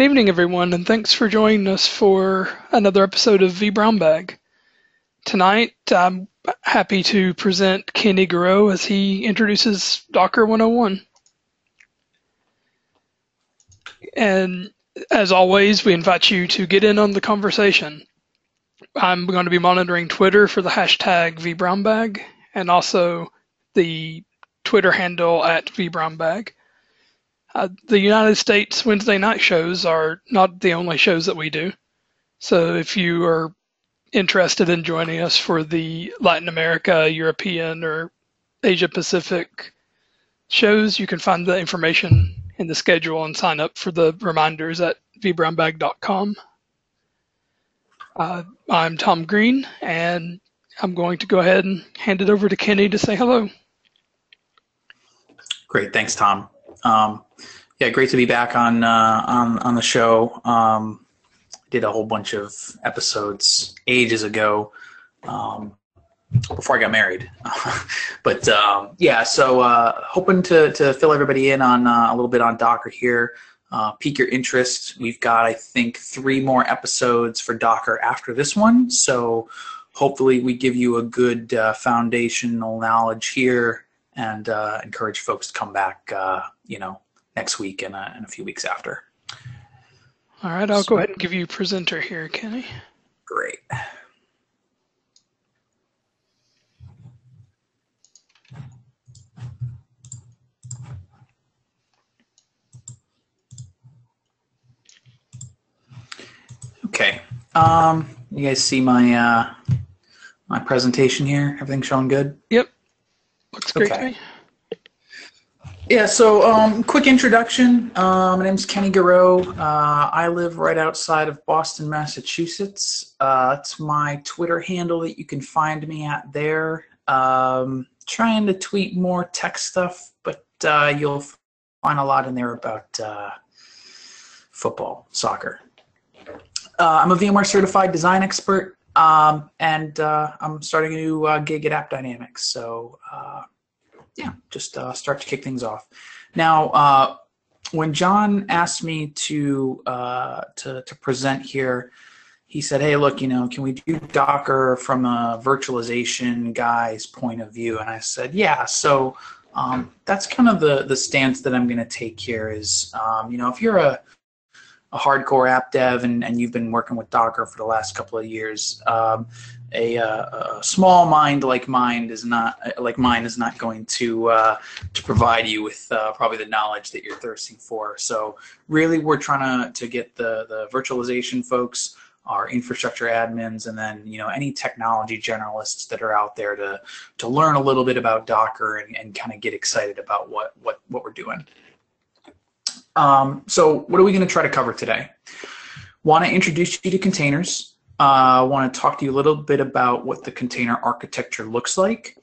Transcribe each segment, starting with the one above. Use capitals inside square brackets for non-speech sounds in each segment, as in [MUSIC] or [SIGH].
Good evening, everyone, and thanks for joining us for another episode of vBrownBag. Tonight, I'm happy to present Kenny Garreau as he introduces Docker 101. And as always, we invite you to get in on the conversation. I'm going to be monitoring Twitter for the hashtag vBrownBag and also the Twitter handle at vBrownBag. Uh, the United States Wednesday night shows are not the only shows that we do. So if you are interested in joining us for the Latin America, European, or Asia Pacific shows, you can find the information in the schedule and sign up for the reminders at vbrownbag.com. Uh, I'm Tom Green, and I'm going to go ahead and hand it over to Kenny to say hello. Great, thanks, Tom. Um, yeah, great to be back on uh, on on the show. Um, did a whole bunch of episodes ages ago um, before I got married. [LAUGHS] but um, yeah, so uh, hoping to to fill everybody in on uh, a little bit on Docker here. Uh, pique your interest. We've got, I think, three more episodes for Docker after this one. So hopefully we give you a good uh, foundational knowledge here and uh, encourage folks to come back, uh, you know, next week and, and a few weeks after. All right, I'll so, go ahead and give you presenter here, Kenny. Great. Okay. Um, you guys see my uh, my presentation here? Everything showing good? Yep. Looks great okay. Yeah, so um, quick introduction. Uh, my name's Kenny Garreau. Uh, I live right outside of Boston, Massachusetts. Uh, it's my Twitter handle that you can find me at there. Um, trying to tweet more tech stuff, but uh, you'll find a lot in there about uh, football, soccer. Uh, I'm a VMware certified design expert, um, and I'm starting a new gig at AppDynamics. So yeah, just uh, start to kick things off. Now, uh, when John asked me to, uh, to, to present here, he said, "Hey, look, you know, can we do Docker from a virtualization guy's point of view?" And I said, "Yeah." So um, that's kind of the the stance that I'm going to take here. Is um, you know, if you're a a hardcore app dev and, and you've been working with Docker for the last couple of years, um, a, uh, a, small mind like mine is not like mine is not going to uh, to provide you with uh, probably the knowledge that you're thirsting for. So really, we're trying to to get the the virtualization folks, our infrastructure admins, and then you know any technology generalists that are out there to to learn a little bit about Docker and, and kind of get excited about what what what we're doing. Um, so what are we going to try to cover today? Want to introduce you to containers. I uh, want to talk to you a little bit about what the container architecture looks like.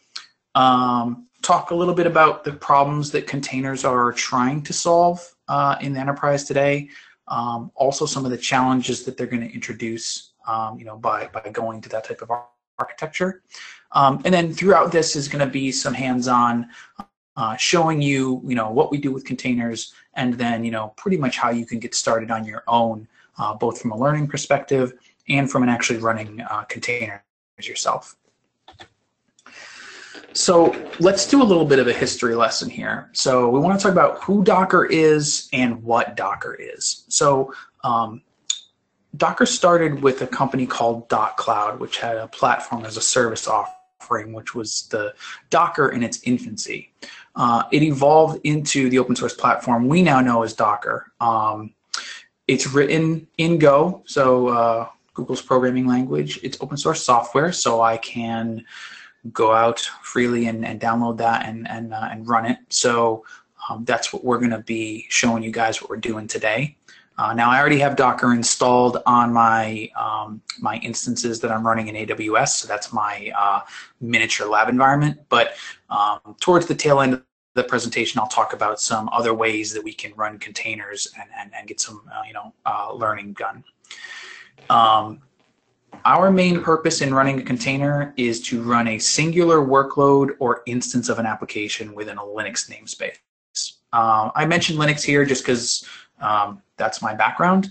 Um, talk a little bit about the problems that containers are trying to solve uh, in the enterprise today. Um, also, some of the challenges that they're going to introduce, um, you know, by by going to that type of architecture. Um, and then throughout this is going to be some hands-on, uh, showing you, you know, what we do with containers, and then you know, pretty much how you can get started on your own, uh, both from a learning perspective and from an actually running uh, containers yourself. So let's do a little bit of a history lesson here. So we want to talk about who Docker is and what Docker is. So um, Docker started with a company called dotCloud, which had a platform as a service offering, which was the Docker in its infancy. Uh, it evolved into the open source platform we now know as Docker. Um, it's written in Go, so uh, Google's programming language. It's open source software, so I can go out freely and, and download that and, and, uh, and run it. So um, that's what we're going to be showing you guys what we're doing today. Uh, now I already have Docker installed on my um, my instances that I'm running in AWS, so that's my uh, miniature lab environment. But um, towards the tail end the presentation, I'll talk about some other ways that we can run containers and, and, and get some uh, you know uh, learning done. Um, our main purpose in running a container is to run a singular workload or instance of an application within a Linux namespace. Uh, I mentioned Linux here just because Um, that's my background.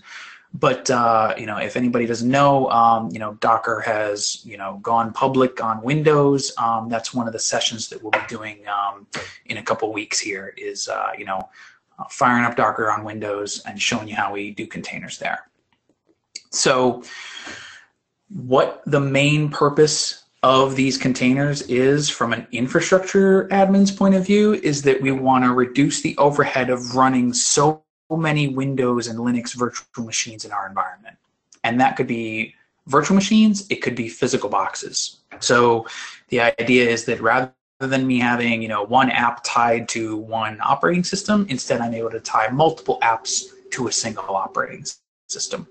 But uh, you know, if anybody doesn't know, um, you know, Docker has you know gone public on Windows. Um, that's one of the sessions that we'll be doing um, in a couple weeks. Here is uh, you know uh, firing up Docker on Windows and showing you how we do containers there. So, what the main purpose of these containers is from an infrastructure admin's point of view is that we want to reduce the overhead of running so many Windows and Linux virtual machines in our environment. And that could be virtual machines, it could be physical boxes. So the idea is that rather than me having, you know, one app tied to one operating system, instead I'm able to tie multiple apps to a single operating system.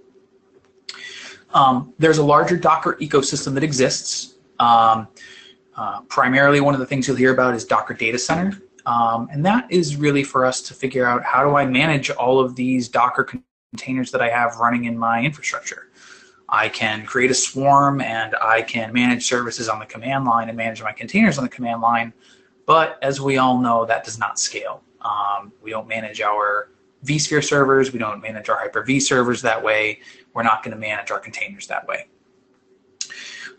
Um, there's a larger Docker ecosystem that exists. Um, uh, primarily, one of the things you'll hear about is Docker Data Center. Um, and that is really for us to figure out how do I manage all of these Docker containers that I have running in my infrastructure. I can create a swarm and I can manage services on the command line and manage my containers on the command line. But as we all know, that does not scale. Um, we don't manage our vSphere servers. We don't manage our Hyper-V servers that way. We're not going to manage our containers that way.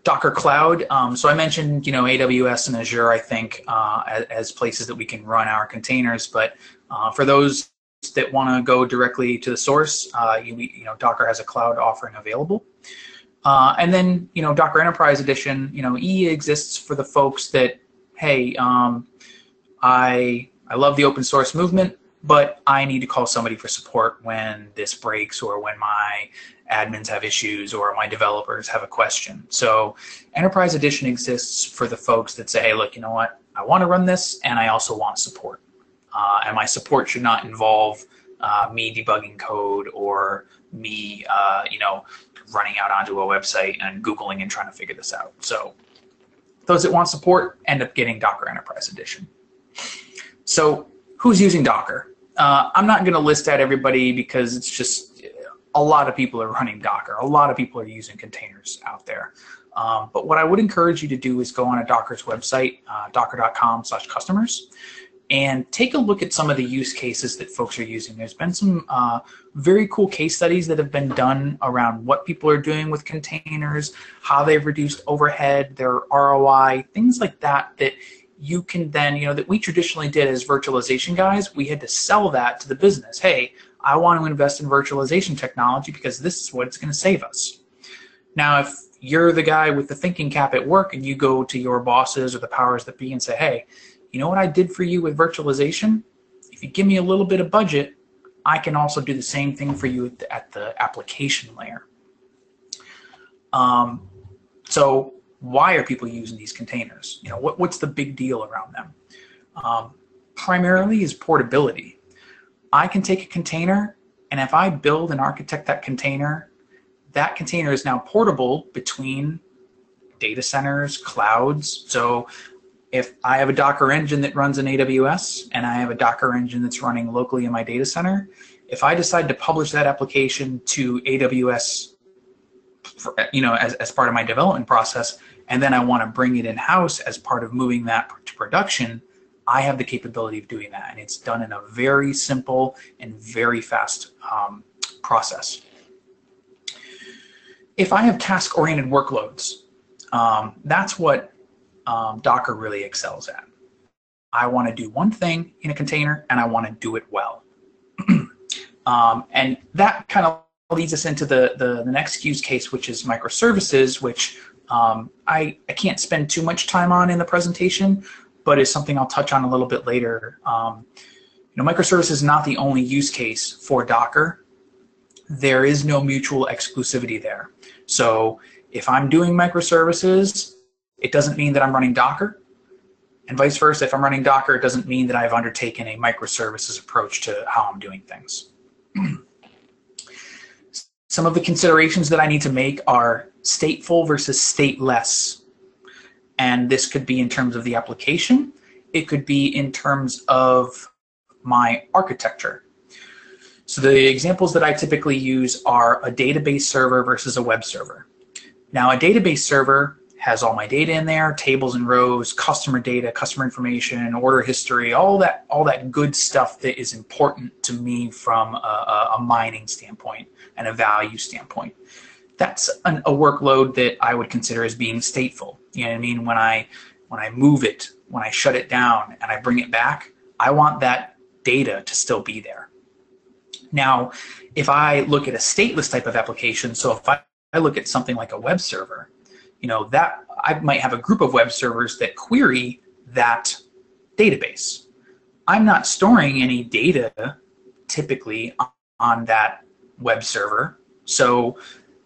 Docker Cloud. Um, so I mentioned, you know, AWS and Azure, I think, uh, as, as, places that we can run our containers. But uh, for those that want to go directly to the source, uh, you, you, know, Docker has a cloud offering available. Uh, and then, you know, Docker Enterprise Edition, you know, E exists for the folks that, hey, um, I I love the open source movement, but I need to call somebody for support when this breaks or when my admins have issues or my developers have a question. So Enterprise Edition exists for the folks that say, hey, look, you know what? I want to run this and I also want support. Uh, and my support should not involve uh, me debugging code or me, uh, you know, running out onto a website and Googling and trying to figure this out. So those that want support end up getting Docker Enterprise Edition. So who's using Docker? Uh, I'm not going to list out everybody because it's just a lot of people are running Docker. A lot of people are using containers out there. Um, but what I would encourage you to do is go on a Docker's website, uh, docker.com slash customers, and take a look at some of the use cases that folks are using. There's been some uh, very cool case studies that have been done around what people are doing with containers, how they've reduced overhead, their ROI, things like that that you can then, you know, that we traditionally did as virtualization guys, we had to sell that to the business. Hey, I want to invest in virtualization technology because this is what it's going to save us. Now, if you're the guy with the thinking cap at work and you go to your bosses or the powers that be and say, hey, you know what I did for you with virtualization? If you give me a little bit of budget, I can also do the same thing for you at the, at the application layer. Um, so why are people using these containers? You know, what, what's the big deal around them? Um, primarily is portability. I can take a container and if I build and architect that container, that container is now portable between data centers, clouds. So if I have a Docker engine that runs in AWS and I have a Docker engine that's running locally in my data center, if I decide to publish that application to AWS, for, you know, as, as part of my development process, and then I want to bring it in house as part of moving that to production, I have the capability of doing that. And it's done in a very simple and very fast um, process. If I have task-oriented workloads, um, that's what um, Docker really excels at. I want to do one thing in a container and I want to do it well. [CLEARS THROAT] Um, and that kind of leads us into the, the, the, next use case, which is microservices, which um, I, I can't spend too much time on in the presentation, but is something I'll touch on a little bit later. Um, you know, microservice is not the only use case for Docker. There is no mutual exclusivity there. So if I'm doing microservices, it doesn't mean that I'm running Docker. And vice versa, if I'm running Docker, it doesn't mean that I've undertaken a microservices approach to how I'm doing things. [CLEARS THROAT] Some of the considerations that I need to make are stateful versus stateless and this could be in terms of the application. It could be in terms of my architecture. So the examples that I typically use are a database server versus a web server. Now a database server has all my data in there, tables and rows, customer data, customer information, order history, all that all that good stuff that is important to me from a, a mining standpoint and a value standpoint. That's an, a workload that I would consider as being stateful. You know what I mean? When I when I move it, when I shut it down and I bring it back, I want that data to still be there. Now, if I look at a stateless type of application, so if I, I look at something like a web server, you know that I might have a group of web servers that query that database. I'm not storing any data typically on that web server, so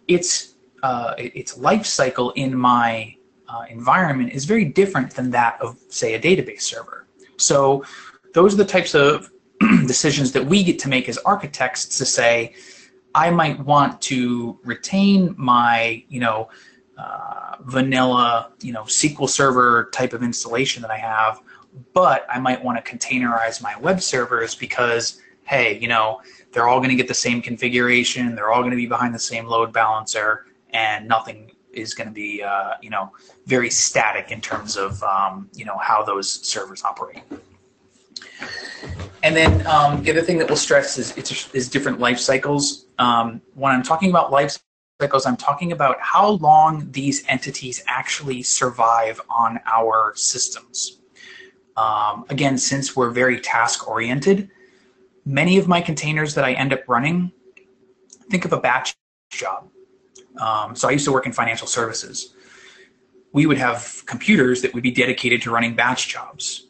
its uh, its life cycle in my uh, environment is very different than that of say a database server. So those are the types of [CLEARS THROAT] decisions that we get to make as architects to say, I might want to retain my, you know, uh, vanilla, you know, SQL Server type of installation that I have, but I might want to containerize my web servers because, hey, you know, they're all going to get the same configuration, they're all going to be behind the same load balancer, and nothing is going to be, uh, you know, very static in terms of, um, you know, how those servers operate. And then um, the other thing that we'll stress is, it's is different life cycles. Um, when I'm talking about life cycles, I'm talking about how long these entities actually survive on our systems. Um, again, since we're very task oriented, many of my containers that I end up running, think of a batch job. Um, so I used to work in financial services. We would have computers that would be dedicated to running batch jobs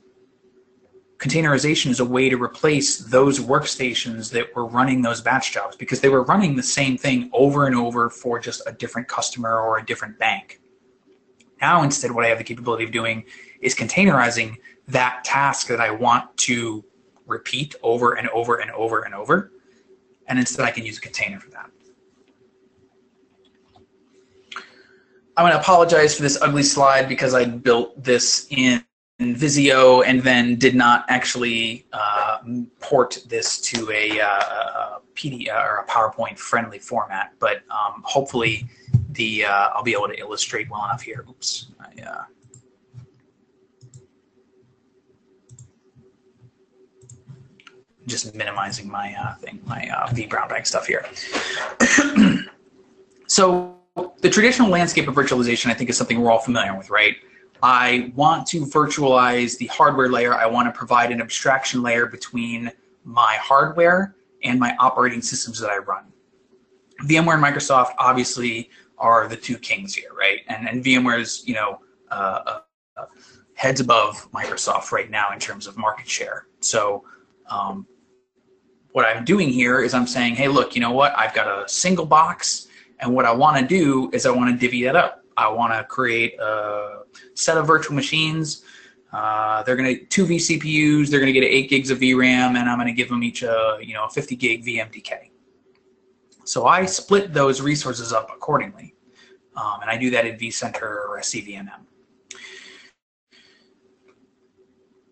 containerization is a way to replace those workstations that were running those batch jobs because they were running the same thing over and over for just a different customer or a different bank. Now, instead, what I have the capability of doing is containerizing that task that I want to repeat over and over and over and over. And instead, I can use a container for that. I'm going to apologize for this ugly slide because I built this in Visio and then did not actually uh, port this to a, uh, a PD uh, or a PowerPoint friendly format. But um, hopefully, the uh, I'll be able to illustrate well enough here. Oops. I, just minimizing my uh, thing, my V brown bag stuff here. [CLEARS THROAT] so the traditional landscape of virtualization, I think, is something we're all familiar with, right? I want to virtualize the hardware layer. I want to provide an abstraction layer between my hardware and my operating systems that I run. VMware and Microsoft obviously are the two kings here, right? And, and VMware is, you know, uh, uh, uh, heads above Microsoft right now in terms of market share. So um, what I'm doing here is I'm saying, hey, look, you know what? I've got a single box, and what I want to do is I want to divvy that up. I want to create a set of virtual machines. Uh, they're going to two vCPUs. They're going to get eight gigs of VRAM, and I'm going to give them each a you know a 50 gig VMDK. So I split those resources up accordingly, um, and I do that in vCenter or CVMM.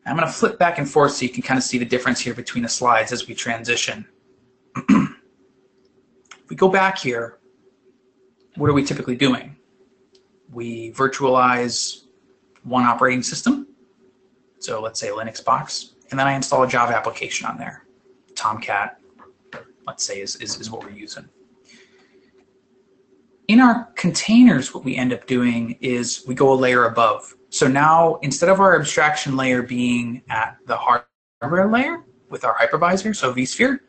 I'm going to flip back and forth so you can kind of see the difference here between the slides as we transition. [CLEARS THROAT] if we go back here, what are we typically doing? we virtualize one operating system. So let's say Linux box, and then I install a Java application on there. Tomcat, let's say, is, is, is what we're using. In our containers, what we end up doing is we go a layer above. So now, instead of our abstraction layer being at the hardware layer with our hypervisor, so vSphere,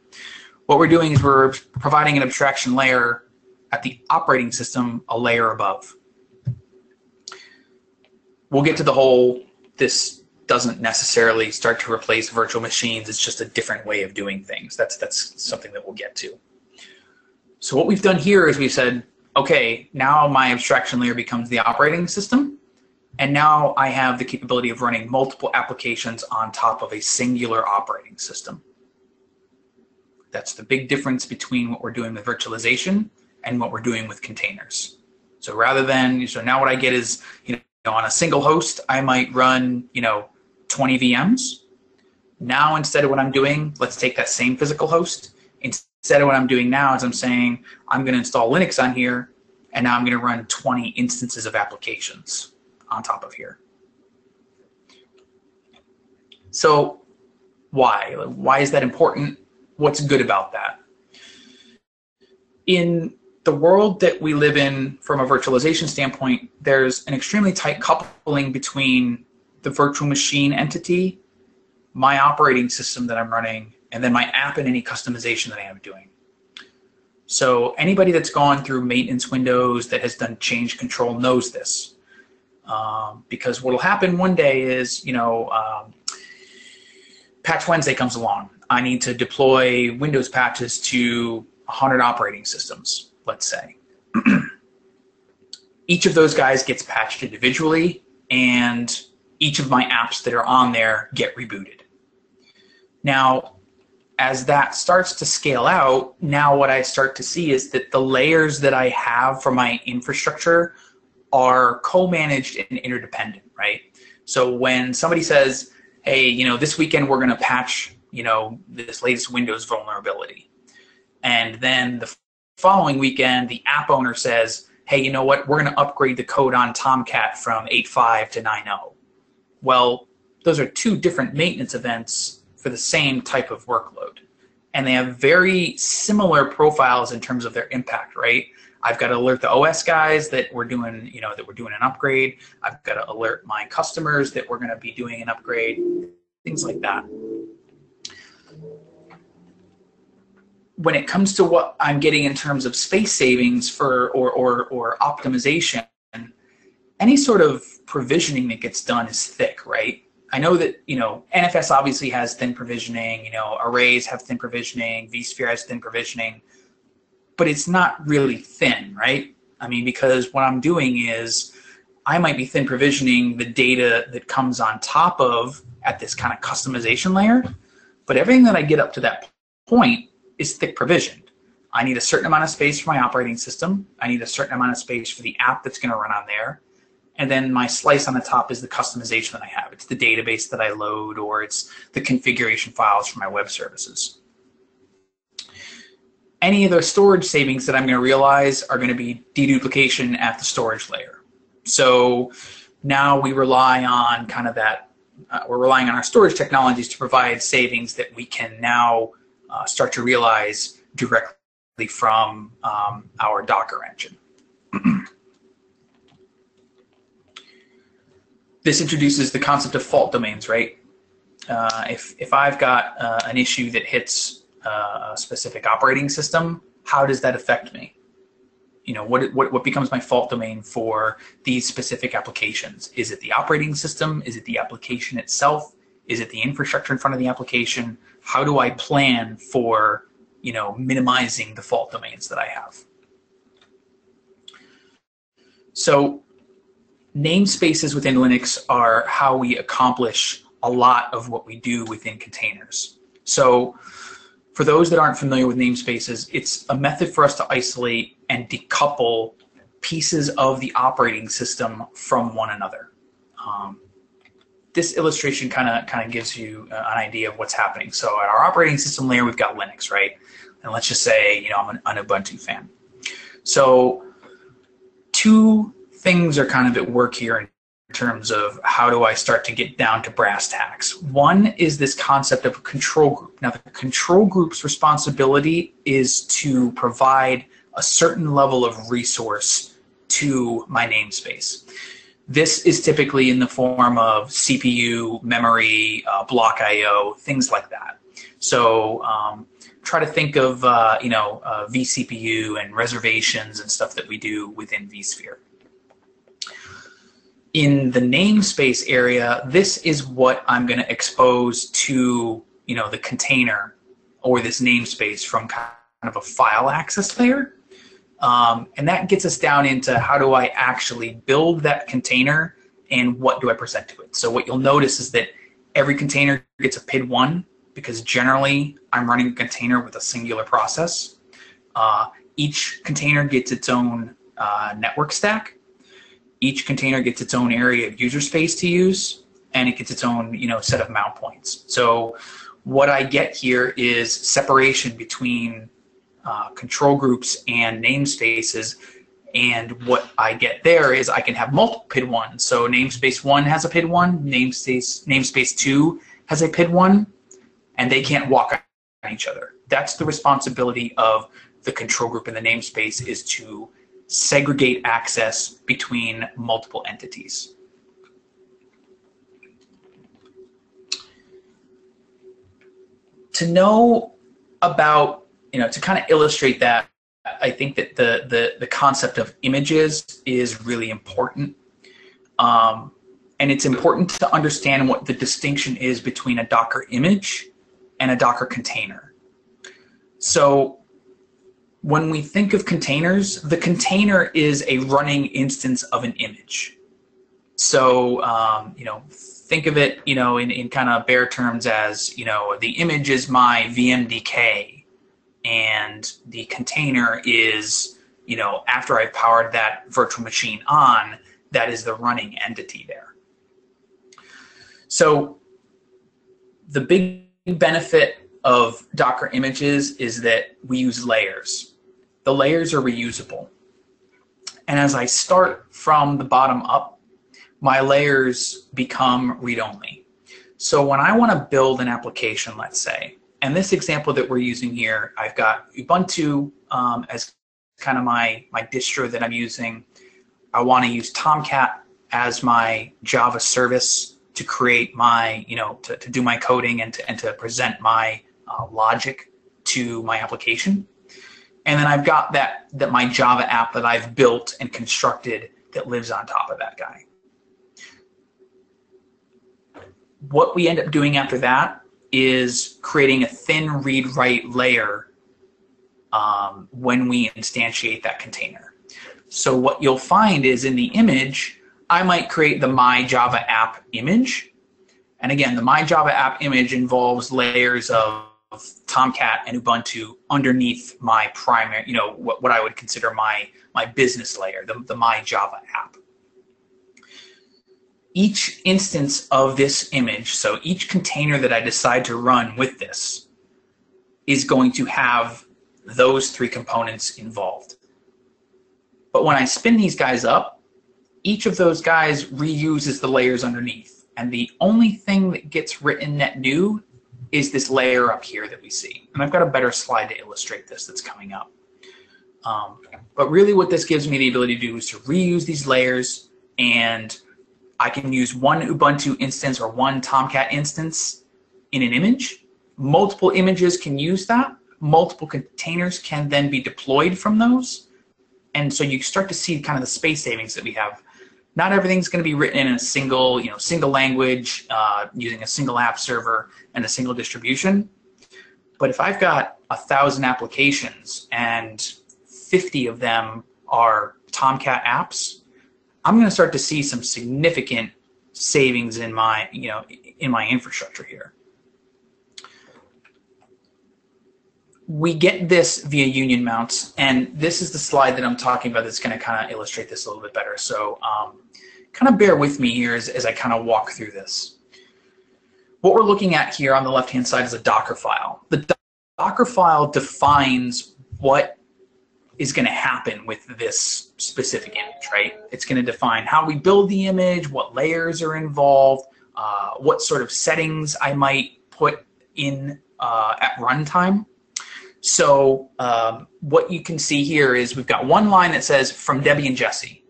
what we're doing is we're providing an abstraction layer at the operating system a layer above we'll get to the whole this doesn't necessarily start to replace virtual machines. It's just a different way of doing things. That's that's something that we'll get to. So what we've done here is we've said, okay, now my abstraction layer becomes the operating system. And now I have the capability of running multiple applications on top of a singular operating system. That's the big difference between what we're doing with virtualization and what we're doing with containers. So rather than, so now what I get is, you know, on a single host, I might run, you know, 20 VMs. Now, instead of what I'm doing, let's take that same physical host. Instead of what I'm doing now is I'm saying, I'm going to install Linux on here. And now I'm going to run 20 instances of applications on top of here. So why? Why is that important? What's good about that? In the world that we live in from a virtualization standpoint, there's an extremely tight coupling between the virtual machine entity, my operating system that I'm running, and then my app and any customization that I am doing. So anybody that's gone through maintenance windows that has done change control knows this. Um, because what will happen one day is, you know, um, Patch Wednesday comes along. I need to deploy Windows patches to 100 operating systems, let's say. [CLEARS THROAT] each of those guys gets patched individually, and each of my apps that are on there get rebooted. Now, as that starts to scale out, now what I start to see is that the layers that I have for my infrastructure are co-managed and interdependent, right? So when somebody says, hey, you know, this weekend we're going to patch, you know, this latest Windows vulnerability. And then the following weekend, the app owner says, hey, you know what, we're going to upgrade the code on Tomcat from 8.5 to 9.0. Well, those are two different maintenance events for the same type of workload. And they have very similar profiles in terms of their impact, right? I've got to alert the OS guys that we're doing, you know, that we're doing an upgrade. I've got to alert my customers that we're going to be doing an upgrade, things like that. When it comes to what I'm getting in terms of space savings for or or or optimization, any sort of provisioning that gets done is thick, right? I know that, you know, NFS obviously has thin provisioning, you know, arrays have thin provisioning, vSphere has thin provisioning but it's not really thin, right? I mean, because what I'm doing is I might be thin provisioning the data that comes on top of at this kind of customization layer, but everything that I get up to that point is thick provisioned. I need a certain amount of space for my operating system. I need a certain amount of space for the app that's going to run on there. And then my slice on the top is the customization that I have. It's the database that I load or it's the configuration files for my web services any of the storage savings that I'm going to realize are going to be deduplication at the storage layer. So now we rely on kind of that, uh, we're relying on our storage technologies to provide savings that we can now uh, start to realize directly from um, our Docker engine. [CLEARS THROAT] this introduces the concept of fault domains, right? Uh, if, if I've got uh, an issue that hits a specific operating system, how does that affect me? You know, what, what, what becomes my fault domain for these specific applications? Is it the operating system? Is it the application itself? Is it the infrastructure in front of the application? How do I plan for, you know, minimizing the fault domains that I have? So namespaces within Linux are how we accomplish a lot of what we do within containers. So for those that aren't familiar with namespaces, it's a method for us to isolate and decouple pieces of the operating system from one another. Um, this illustration kind of kind of gives you uh, an idea of what's happening. So at our operating system layer, we've got Linux, right? And let's just say, you know, I'm an, an Ubuntu fan. So two things are kind of at work here in terms of how do I start to get down to brass tacks. One is this concept of a control group. Now, the control group's responsibility is to provide a certain level of resource to my namespace. This is typically in the form of CPU, memory, uh, block I/O, things like that. So um, try to think of uh, you know uh, vCPU and reservations and stuff that we do within vSphere in the namespace area, this is what I'm going to expose to, you know, the container or this namespace from kind of a file access layer. Um, and that gets us down into how do I actually build that container and what do I present to it. So what you'll notice is that every container gets a PID1 because generally I'm running a container with a singular process. Uh, each container gets its own uh, network stack each container gets its own area of user space to use and it gets its own you know set of mount points so what i get here is separation between uh, control groups and namespaces And what I get there is I can have multiple PID1. So namespace one has a PID1, namespace, namespace two has a PID1, and they can't walk on each other. That's the responsibility of the control group in the namespace is to segregate access between multiple entities. To know about, you know, to kind of illustrate that, I think that the, the, the concept of images is really important. Um, and it's important to understand what the distinction is between a Docker image and a Docker container. So when we think of containers, the container is a running instance of an image. So, um, you know, think of it, you know, in, in kind of bare terms as, you know, the image is my VMDK and the container is, you know, after I've powered that virtual machine on, that is the running entity there. So the big benefit of Docker images is that we use layers. The layers are reusable. And as I start from the bottom up, my layers become read-only. So when I want to build an application, let's say, and this example that we're using here, I've got Ubuntu um, as kind of my, my distro that I'm using. I want to use Tomcat as my Java service to create my, you know, to, to do my coding and to, and to present my uh, logic to my application. And then I've got that, that my Java app that I've built and constructed that lives on top of that guy. What we end up doing after that is creating a thin read-write layer um, when we instantiate that container. So what you'll find is in the image, I might create the My Java app image. And again, the My Java app image involves layers of Tomcat and Ubuntu underneath my primary, you know, what, what I would consider my, my business layer, the, the My Java app each instance of this image, so each container that I decide to run with this is going to have those three components involved. But when I spin these guys up, each of those guys reuses the layers underneath. And the only thing that gets written net new is this layer up here that we see. And I've got a better slide to illustrate this that's coming up. Um, but really what this gives me the ability to do is to reuse these layers and I can use one Ubuntu instance or one Tomcat instance in an image. Multiple images can use that. Multiple containers can then be deployed from those. And so you start to see kind of the space savings that we have. Not everything's going to be written in a single, you know, single language, uh, using a single app server and a single distribution. But if I've got a thousand applications and 50 of them are Tomcat apps, I'm going to start to see some significant savings in my, you know, in my infrastructure here. We get this via union mounts, and this is the slide that I'm talking about that's going to kind of illustrate this a little bit better. So um, kind of bear with me here as, as I kind of walk through this. What we're looking at here on the left-hand side is a Docker file. The Docker file defines what is going to happen with this specific image, right? It's going to define how we build the image, what layers are involved, uh, what sort of settings I might put in uh, at runtime. So um, what you can see here is we've got one line that says from Debian Jessie.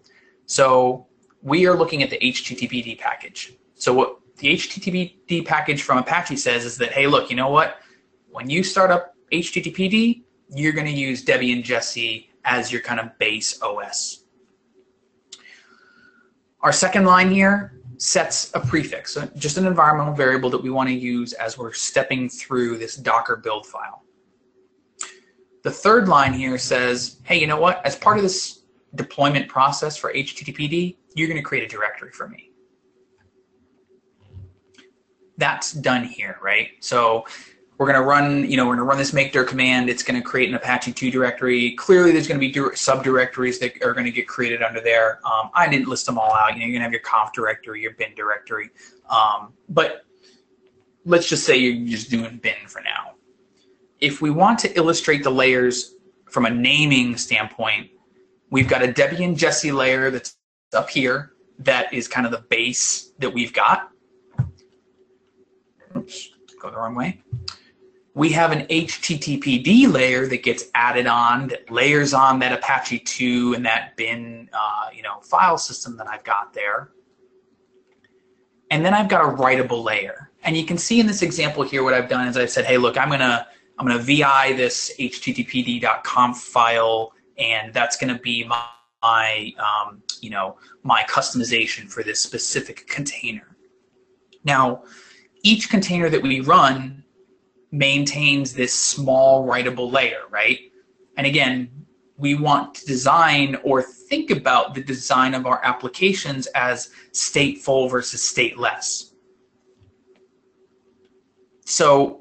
So we are looking at the HTTPD package. So what the HTTPD package from Apache says is that, hey, look, you know what? When you start up HTTPD, you're going to use Debian Jessie as your kind of base OS. Our second line here sets a prefix, so just an environmental variable that we want to use as we're stepping through this Docker build file. The third line here says, hey, you know what? As part of this deployment process for HTTPD, you're going to create a directory for me. That's done here, right? So we're going to run, you know, we're going to run this make dir command. It's going to create an Apache 2 directory. Clearly, there's going to be subdirectories that are going to get created under there. Um, I didn't list them all out. You know, you're going to have your conf directory, your bin directory. Um, but let's just say you're just doing bin for now. If we want to illustrate the layers from a naming standpoint, We've got a Debian Jessie layer that's up here that is kind of the base that we've got. Oops, go the wrong way. We have an HTTPD layer that gets added on that layers on that Apache 2 and that bin, uh, you know, file system that I've got there. And then I've got a writable layer. And you can see in this example here what I've done is I've said, hey, look, I'm gonna I'm gonna VI this httpd.conf file, and that's gonna be my, my um, you know my customization for this specific container. Now, each container that we run maintains this small writable layer, right? And again, we want to design or think about the design of our applications as stateful versus stateless. So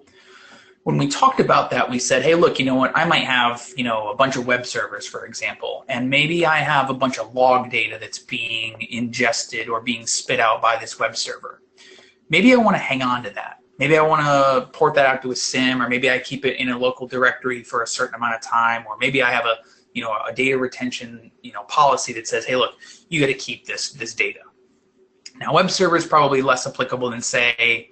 when we talked about that, we said, hey, look, you know what? I might have, you know, a bunch of web servers, for example, and maybe I have a bunch of log data that's being ingested or being spit out by this web server. Maybe I want to hang on to that. Maybe I want to port that out to a SIEM, or maybe I keep it in a local directory for a certain amount of time, or maybe I have a, you know, a data retention, you know, policy that says, hey, look, you got to keep this this data. Now, web server is probably less applicable than say,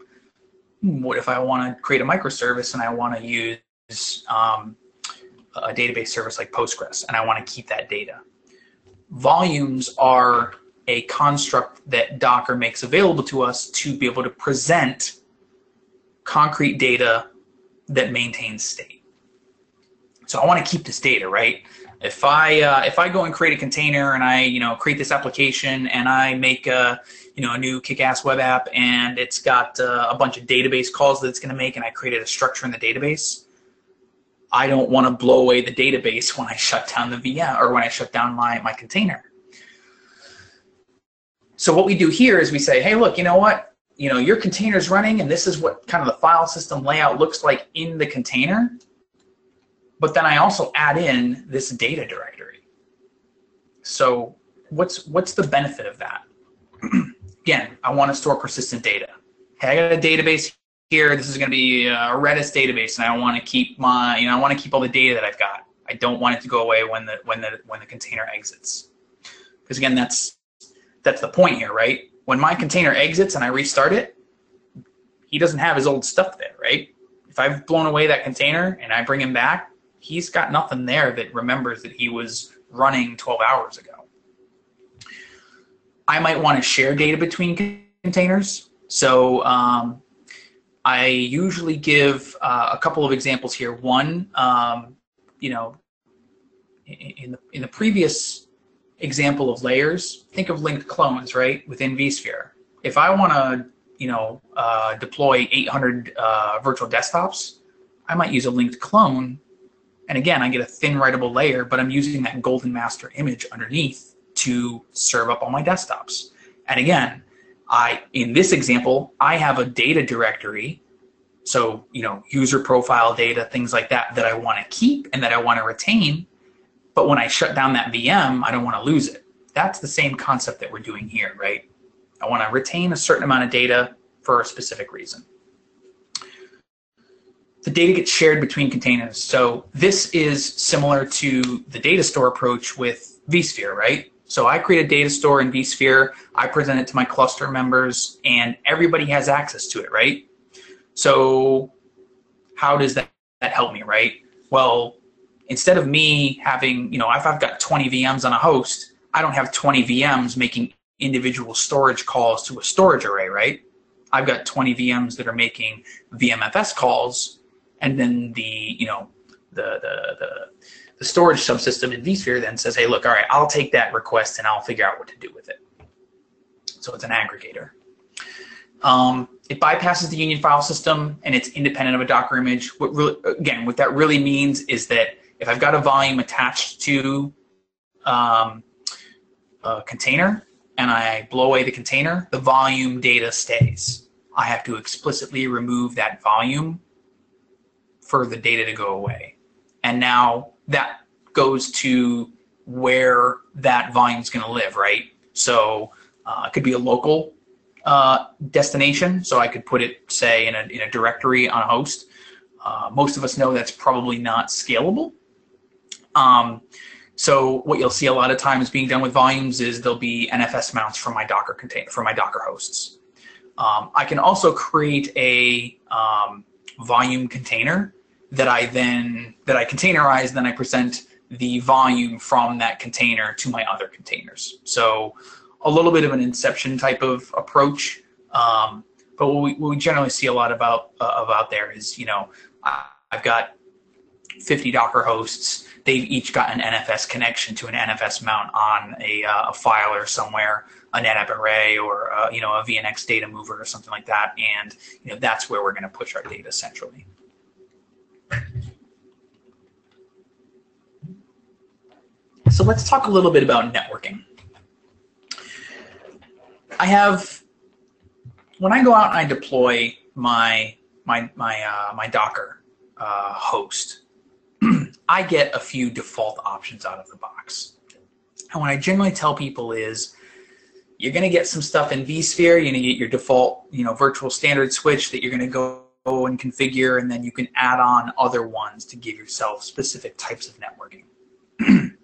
what if I want to create a microservice and I want to use um, a database service like Postgres and I want to keep that data. Volumes are a construct that Docker makes available to us to be able to present concrete data that maintains state. So I want to keep this data, right? If I uh, if I go and create a container and I you know create this application and I make a you know a new kick-ass web app and it's got uh, a bunch of database calls that it's going to make and I created a structure in the database, I don't want to blow away the database [LAUGHS] when I shut down the VM or when I shut down my my container. So what we do here is we say, hey, look, you know what? You know, your container is running and this is what kind of the file system layout looks like in the container. But then I also add in this data directory. So what's what's the benefit of that? [CLEARS THROAT] Again, I want to store persistent data. Hey, I got a database here. This is going to be a Redis database, and I want to keep my, you know, I want to keep all the data that I've got. I don't want it to go away when the when the when the container exits. Because again, that's that's the point here, right? When my container exits and I restart it, he doesn't have his old stuff there, right? If I've blown away that container and I bring him back, he's got nothing there that remembers that he was running 12 hours ago. I might want to share data between containers. So um, I usually give uh, a couple of examples here. One, um, you know, in the, in the previous example of layers, think of linked clones, right, within vSphere. If I want to, you know, uh, deploy 800 uh, virtual desktops, I might use a linked clone. And again, I get a thin writable layer, but I'm using that golden master image underneath to serve up all my desktops. And again, I in this example, I have a data directory. So, you know, user profile data, things like that, that I want to keep and that I want to retain. But when I shut down that VM, I don't want to lose it. That's the same concept that we're doing here, right? I want to retain a certain amount of data for a specific reason. The data gets shared between containers. So this is similar to the data store approach with vSphere, right? So I create a data store in vSphere, I present it to my cluster members, and everybody has access to it, right? So how does that, that help me, right? Well, instead of me having, you know, if I've got 20 VMs on a host, I don't have 20 VMs making individual storage calls to a storage array, right? I've got 20 VMs that are making VMFS calls, and then the, you know, the, the, the the storage subsystem in vSphere then says, hey, look, all right, I'll take that request and I'll figure out what to do with it. So it's an aggregator. Um, it bypasses the union file system and it's independent of a Docker image. What really, again, what that really means is that if I've got a volume attached to um, a container and I blow away the container, the volume data stays. I have to explicitly remove that volume for the data to go away. And now that goes to where that volume is going to live, right? So uh, it could be a local uh, destination. So I could put it, say, in a, in a directory on a host. Uh, most of us know that's probably not scalable. Um, So what you'll see a lot of times being done with volumes is there'll be NFS mounts for my Docker container, for my Docker hosts. Um, I can also create a um, volume container that I then, that I containerize, then I present the volume from that container to my other containers. So a little bit of an inception type of approach. Um, but what we, what we, generally see a lot about uh, about there is, you know, I've got 50 Docker hosts. They've each got an NFS connection to an NFS mount on a, uh, a filer somewhere, a NetApp array or uh, you know a VNX data mover or something like that, and you know that's where we're going to push our data centrally. So let's talk a little bit about networking. I have, when I go out and I deploy my my my uh, my Docker uh, host, [CLEARS THROAT] I get a few default options out of the box. And what I generally tell people is, you're going to get some stuff in vSphere. You're going to get your default, you know, virtual standard switch that you're going to go and configure, and then you can add on other ones to give yourself specific types of networking. [CLEARS THROAT]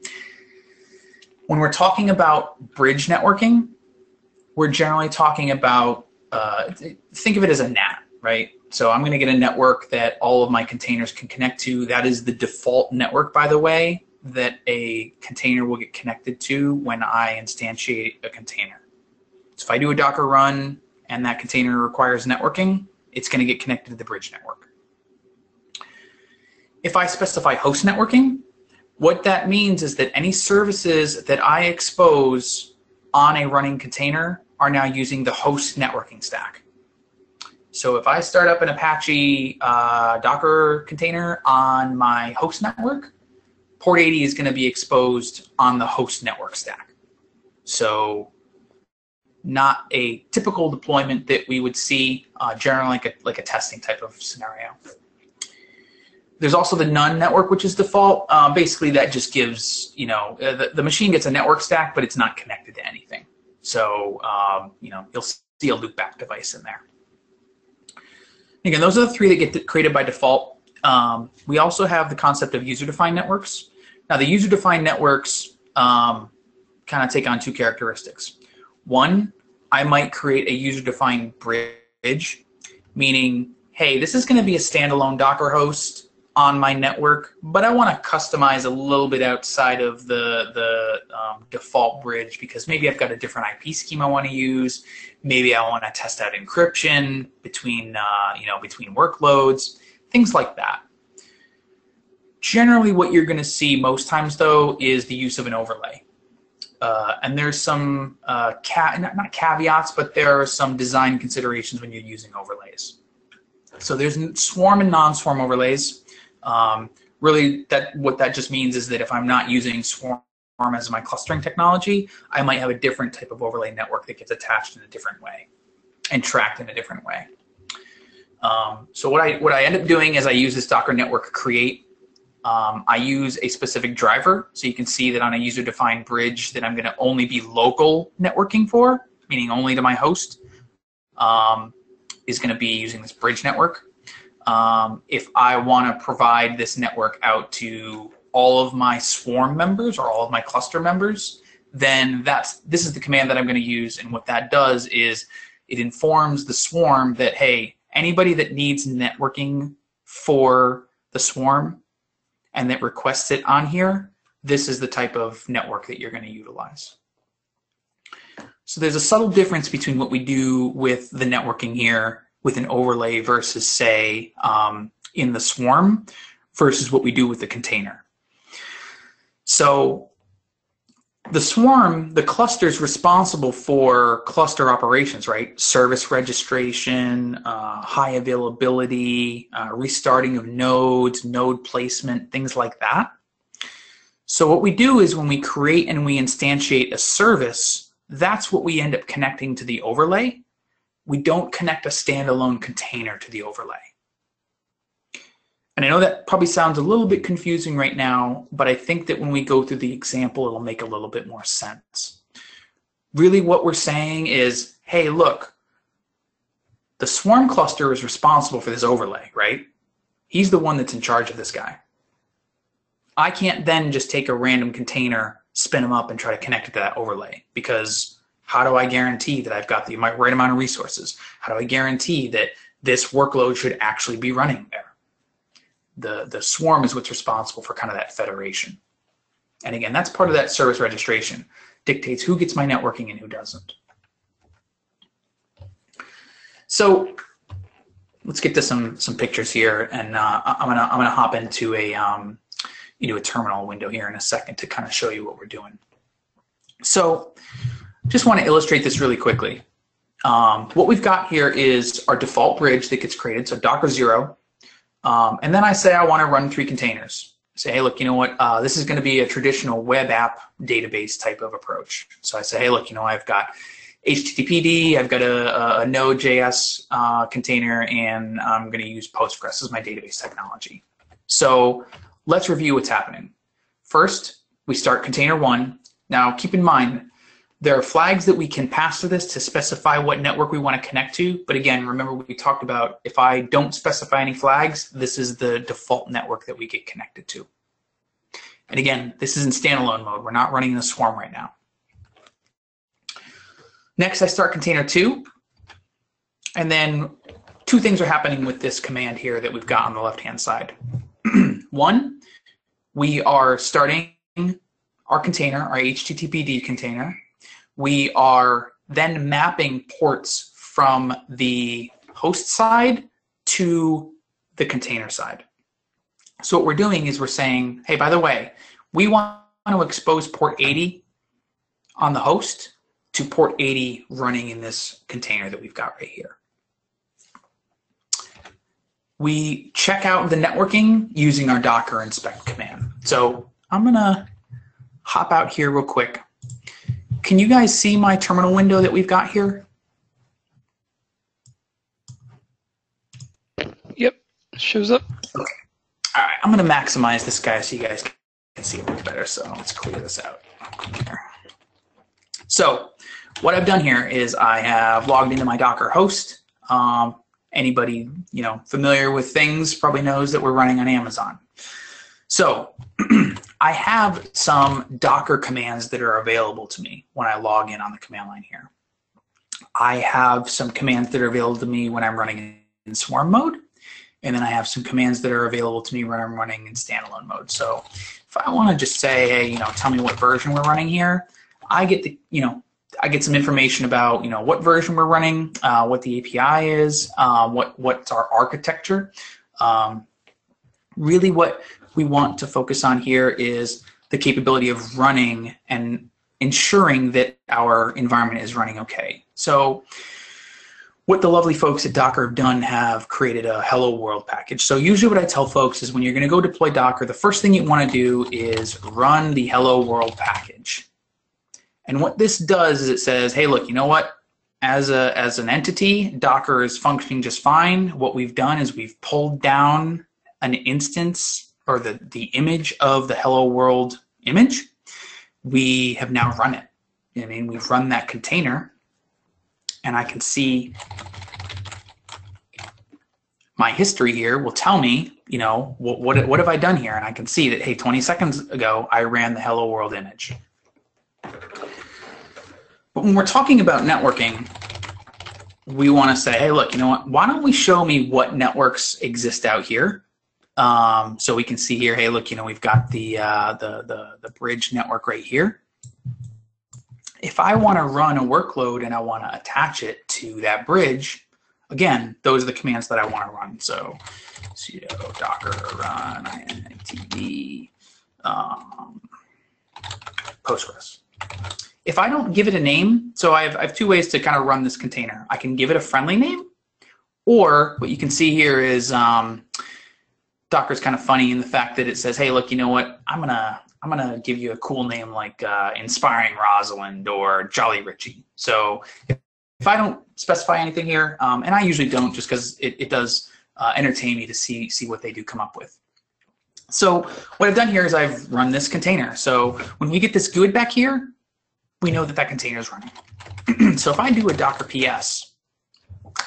when we're talking about bridge networking, we're generally talking about, uh, think of it as a NAT, right? So I'm going to get a network that all of my containers can connect to. That is the default network, by the way, that a container will get connected to when I instantiate a container. So if I do a Docker run and that container requires networking, it's going to get connected to the bridge network. If I specify host networking, what that means is that any services that I expose on a running container are now using the host networking stack. So if I start up an Apache uh, Docker container on my host network, port 80 is going to be exposed on the host network stack. So not a typical deployment that we would see uh, generally like a, like a testing type of scenario. There's also the none network, which is default. Um, basically, that just gives, you know, uh, the, the machine gets a network stack, but it's not connected to anything. So, um, you know, you'll see a loopback device in there. Again, those are the three that get created by default. Um, we also have the concept of user-defined networks. Now, the user-defined networks um, kind of take on two characteristics. One, I might create a user-defined bridge, meaning, hey, this is going to be a standalone Docker host on my network, but I want to customize a little bit outside of the, the um, default bridge because maybe I've got a different IP scheme I want to use. Maybe I want to test out encryption between, uh, you know, between workloads, things like that. Generally, what you're going to see most times, though, is the use of an overlay. Uh, and there's some uh, ca not, not caveats, but there are some design considerations when you're using overlays. So there's swarm and non-swarm overlays. Um, really, that what that just means is that if I'm not using swarm as my clustering technology, I might have a different type of overlay network that gets attached in a different way and tracked in a different way. Um, so what I what I end up doing is I use this Docker network create um, I use a specific driver. So you can see that on a user-defined bridge that I'm going to only be local networking for, meaning only to my host, um, is going to be using this bridge network. Um, if I want to provide this network out to all of my swarm members or all of my cluster members, then that's this is the command that I'm going to use. And what that does is it informs the swarm that, hey, anybody that needs networking for the swarm and that requests it on here, this is the type of network that you're going to utilize. So there's a subtle difference between what we do with the networking here with an overlay versus say um, in the swarm versus what we do with the container. So the swarm, the cluster is responsible for cluster operations, right? Service registration, uh, high availability, uh, restarting of nodes, node placement, things like that. So what we do is when we create and we instantiate a service, that's what we end up connecting to the overlay. We don't connect a standalone container to the overlay. And I know that probably sounds a little bit confusing right now, but I think that when we go through the example, it'll make a little bit more sense. Really what we're saying is, hey, look, the swarm cluster is responsible for this overlay, right? He's the one that's in charge of this guy. I can't then just take a random container, spin them up, and try to connect it to that overlay because how do I guarantee that I've got the right amount of resources? How do I guarantee that this workload should actually be running there? The, the swarm is what's responsible for kind of that federation. And again, that's part of that service registration, dictates who gets my networking and who doesn't. So let's get to some some pictures here, and uh, I'm gonna I'm gonna hop into a um, into a terminal window here in a second to kind of show you what we're doing. So just want to illustrate this really quickly. Um, what we've got here is our default bridge that gets created, so Docker zero. Um, and then I say I want to run three containers. Say, hey, look, you know what? Uh, this is going to be a traditional web app database type of approach. So I say, hey, look, you know, I've got HTTPD, I've got a, a Node.js uh, container, and I'm going to use Postgres as my database technology. So let's review what's happening. First, we start container one. Now, keep in mind, there are flags that we can pass to this to specify what network we want to connect to. But again, remember we talked about if I don't specify any flags, this is the default network that we get connected to. And again, this is in standalone mode. We're not running the swarm right now. Next, I start container two. And then two things are happening with this command here that we've got on the left-hand side. [CLEARS THROAT] One, we are starting our container, our HTTPD container, we are then mapping ports from the host side to the container side. So what we're doing is we're saying, hey, by the way, we want to expose port 80 on the host to port 80 running in this container that we've got right here. We check out the networking using our docker inspect command. So I'm going to hop out here real quick. Can you guys see my terminal window that we've got here? Yep, shows up. Okay. All right, I'm going to maximize this guy so you guys can see it much better. So let's clear this out. So what I've done here is I have logged into my Docker host. Um, anybody you know familiar with things probably knows that we're running on Amazon. So [CLEARS THROAT] I have some Docker commands that are available to me when I log in on the command line here. I have some commands that are available to me when I'm running in swarm mode. And then I have some commands that are available to me when I'm running in standalone mode. So if I want to just say, hey, you know, tell me what version we're running here, I get the, you know, I get some information about, you know, what version we're running, uh, what the API is, uh, what what's our architecture. Um, really, what we want to focus on here is the capability of running and ensuring that our environment is running okay. So what the lovely folks at Docker have done have created a hello world package. So usually what I tell folks is when you're going to go deploy Docker, the first thing you want to do is run the hello world package. And what this does is it says, hey, look, you know what? As, a, as an entity, Docker is functioning just fine. What we've done is we've pulled down an instance or the, the image of the hello world image, we have now run it. I mean, we've run that container and I can see my history here will tell me, you know, what, what, what have I done here? And I can see that, hey, 20 seconds ago, I ran the hello world image. But when we're talking about networking, we want to say, hey, look, you know what? Why don't we show me what networks exist out here? Um, so we can see here, hey, look, you know, we've got the, uh, the, the, the bridge network right here. If I want to run a workload and I want to attach it to that bridge, again, those are the commands that I want to run. So sudo docker run intd um, Postgres. If I don't give it a name, so I have, I have two ways to kind of run this container. I can give it a friendly name, or what you can see here is um, Docker's kind of funny in the fact that it says, "Hey, look, you know what? I'm gonna I'm gonna give you a cool name like uh, Inspiring Rosalind or Jolly Ritchie." So if, I don't specify anything here, um, and I usually don't, just because it, it does uh, entertain me to see see what they do come up with. So what I've done here is I've run this container. So when we get this GUID back here, we know that that container is running. [CLEARS THROAT] so if I do a Docker PS,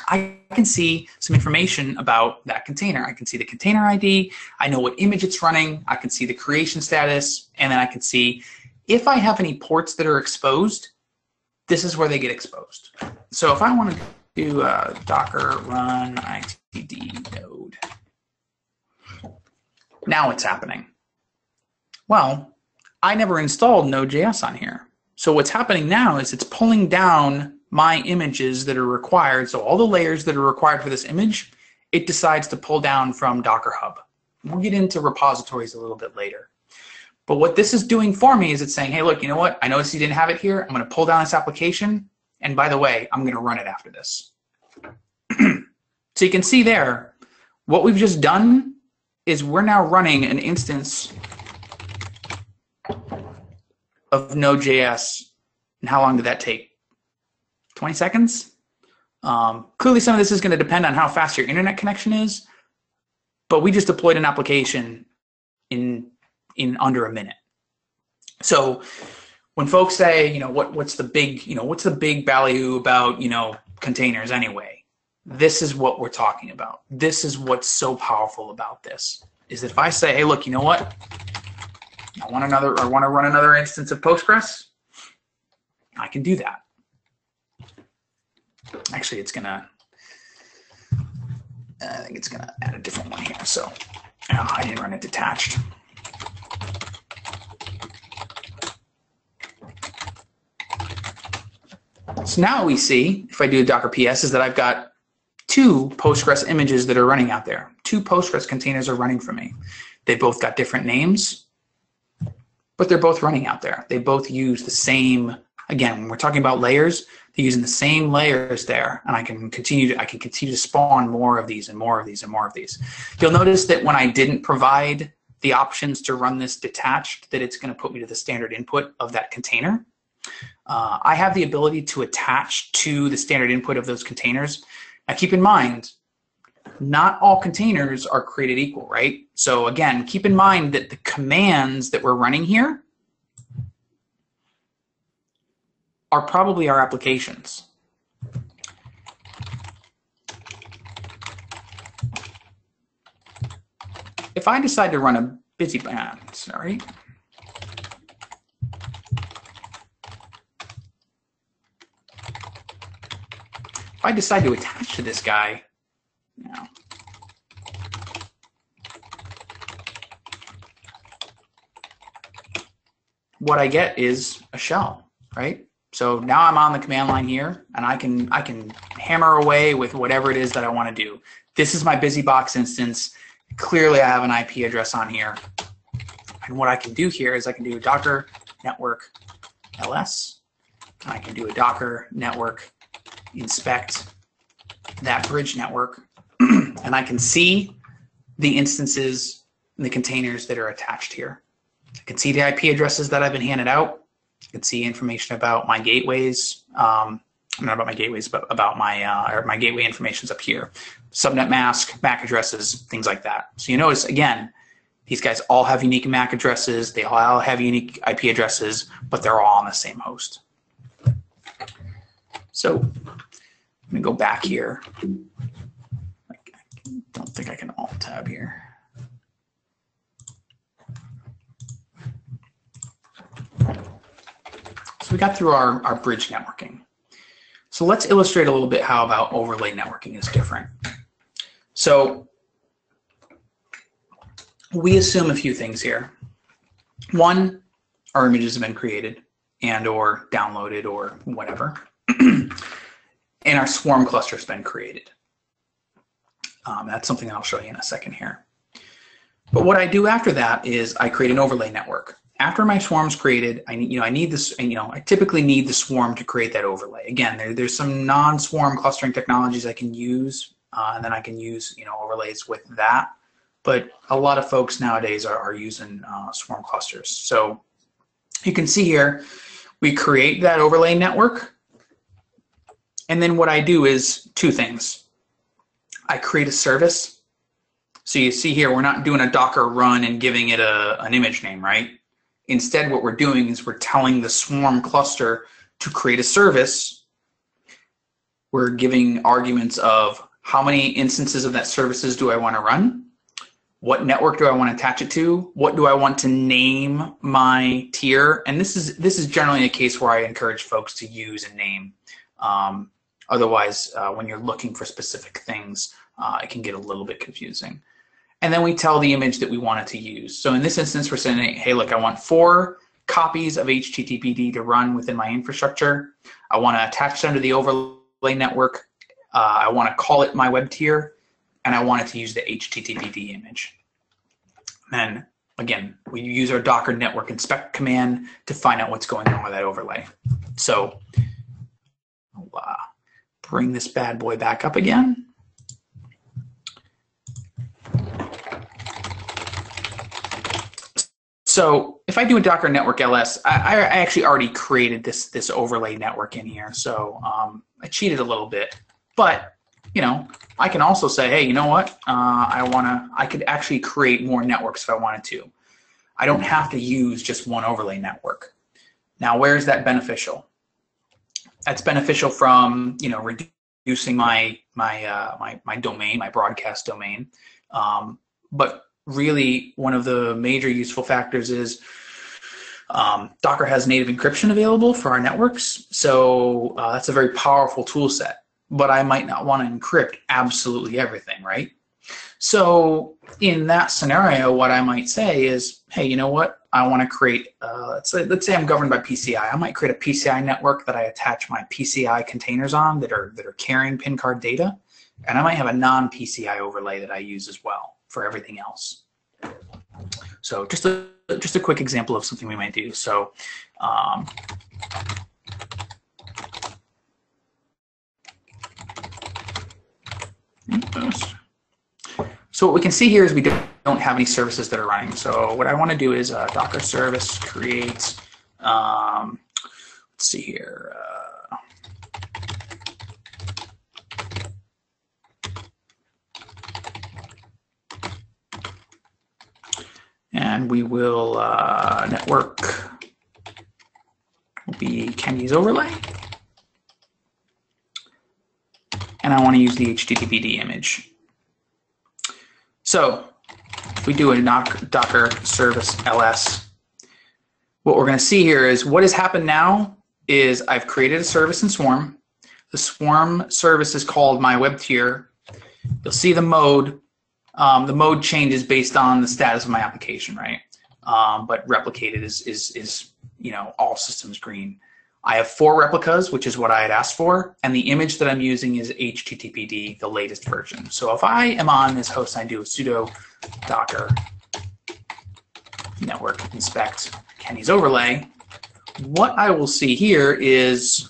I can see some information about that container. I can see the container ID. I know what image it's running. I can see the creation status. And then I can see if I have any ports that are exposed, this is where they get exposed. So if I want to do a docker run itd node, now it's happening? Well, I never installed Node.js on here. So what's happening now is it's pulling down my images that are required. So all the layers that are required for this image, it decides to pull down from Docker Hub. We'll get into repositories a little bit later. But what this is doing for me is it's saying, hey, look, you know what? I noticed you didn't have it here. I'm going to pull down this application. And by the way, I'm going to run it after this. [CLEARS THROAT] so you can see there, what we've just done is we're now running an instance of Node.js. And how long did that take? 20 seconds? Um, clearly, some of this is going to depend on how fast your internet connection is. But we just deployed an application in in under a minute. So when folks say, you know, what what's the big, you know, what's the big value about, you know, containers anyway? This is what we're talking about. This is what's so powerful about this. Is that if I say, hey, look, you know what? I want another, I want to run another instance of Postgres, I can do that. Actually, it's gonna, I think it's gonna add a different one here. So oh, I didn't run it detached. So now we see, if I do Docker PS, is that I've got two Postgres images that are running out there. Two Postgres containers are running for me. They both got different names, but they're both running out there. They both use the same, again, when we're talking about layers, using the same layers there, and I can continue to, I can continue to spawn more of these and more of these and more of these. You'll notice that when I didn't provide the options to run this detached, that it's going to put me to the standard input of that container. Uh, I have the ability to attach to the standard input of those containers. Now keep in mind, not all containers are created equal, right? So again, keep in mind that the commands that we're running here are probably our applications. If I decide to run a busy, uh, sorry, if I decide to attach to this guy, now, what I get is a shell, right? So now I'm on the command line here and I can I can hammer away with whatever it is that I want to do. This is my BusyBox instance. Clearly I have an IP address on here. And what I can do here is I can do a Docker network ls. And I can do a Docker network inspect that bridge network, [CLEARS THROAT] and I can see the instances and the containers that are attached here. I can see the IP addresses that I've been handed out. Can see information about my gateways, um, not about my gateways, but about my uh, or my gateway information's up here. Subnet mask, MAC addresses, things like that. So you notice again, these guys all have unique MAC addresses. They all have unique IP addresses, but they're all on the same host. So let me go back here. I don't think I can alt tab here. So we got through our, our bridge networking. So let's illustrate a little bit how about overlay networking is different. So we assume a few things here. One, our images have been created and or downloaded or whatever. [CLEARS THROAT] and our swarm cluster has been created. Um, that's something I'll show you in a second here. But what I do after that is I create an overlay network. After my swarm's created, I need, you know, I need this, you know, I typically need the swarm to create that overlay. Again, there, there's some non-swarm clustering technologies I can use, uh, and then I can use, you know, overlays with that. But a lot of folks nowadays are, are using uh, swarm clusters. So you can see here, we create that overlay network and then what I do is two things. I create a service. So you see here, we're not doing a Docker run and giving it a, an image name, right? Instead, what we're doing is we're telling the Swarm cluster to create a service we're giving arguments of how many instances of that services do I want to run? What network do I want to attach it to? What do I want to name my tier? And this is this is generally a case where I encourage folks to use a name. Um, otherwise, uh, when you're looking for specific things, uh, it can get a little bit confusing. And then we tell the image that we want it to use. So in this instance, we're saying, hey, look, I want four copies of HTTPD to run within my infrastructure. I want to attach them to the overlay network. Uh, I want to call it my web tier, and I want it to use the HTTPD image. And again, we use our Docker network inspect command to find out what's going on with that overlay. So I'll uh, bring this bad boy back up again. So if I do a Docker network ls, I, I actually already created this this overlay network in here. So um, I cheated a little bit, but you know, I can also say, hey, you know what? Uh, I wanna, I could actually create more networks if I wanted to. I don't have to use just one overlay network. Now, where is that beneficial? That's beneficial from you know reducing my my uh, my my domain, my broadcast domain, um, but really one of the major useful factors is um, Docker has native encryption available for our networks. So uh, that's a very powerful tool set, but I might not want to encrypt absolutely everything, right? So in that scenario, what I might say is, hey, you know what? I want to create, uh, let's, say, let's say I'm governed by PCI. I might create a PCI network that I attach my PCI containers on that are, that are carrying pin card data. And I might have a non-PCI overlay that I use as well for everything else. So just a just a quick example of something we might do. So um, so what we can see here is we don't have any services that are running. So what I want to do is uh, Docker service create. Um, let's see here. Uh, and we will uh, network will be Kenny's overlay. And I want to use the HTTPD image. So if we do a knock Docker service ls, what we're going to see here is what has happened now is I've created a service in Swarm. The Swarm service is called my web tier. You'll see the mode um, the mode changes based on the status of my application, right? Um, but replicated is, is, is, you know, all systems green. I have four replicas, which is what I had asked for, and the image that I'm using is HTTPD, the latest version. So if I am on this host, I do a sudo docker network inspect Kenny's overlay, what I will see here is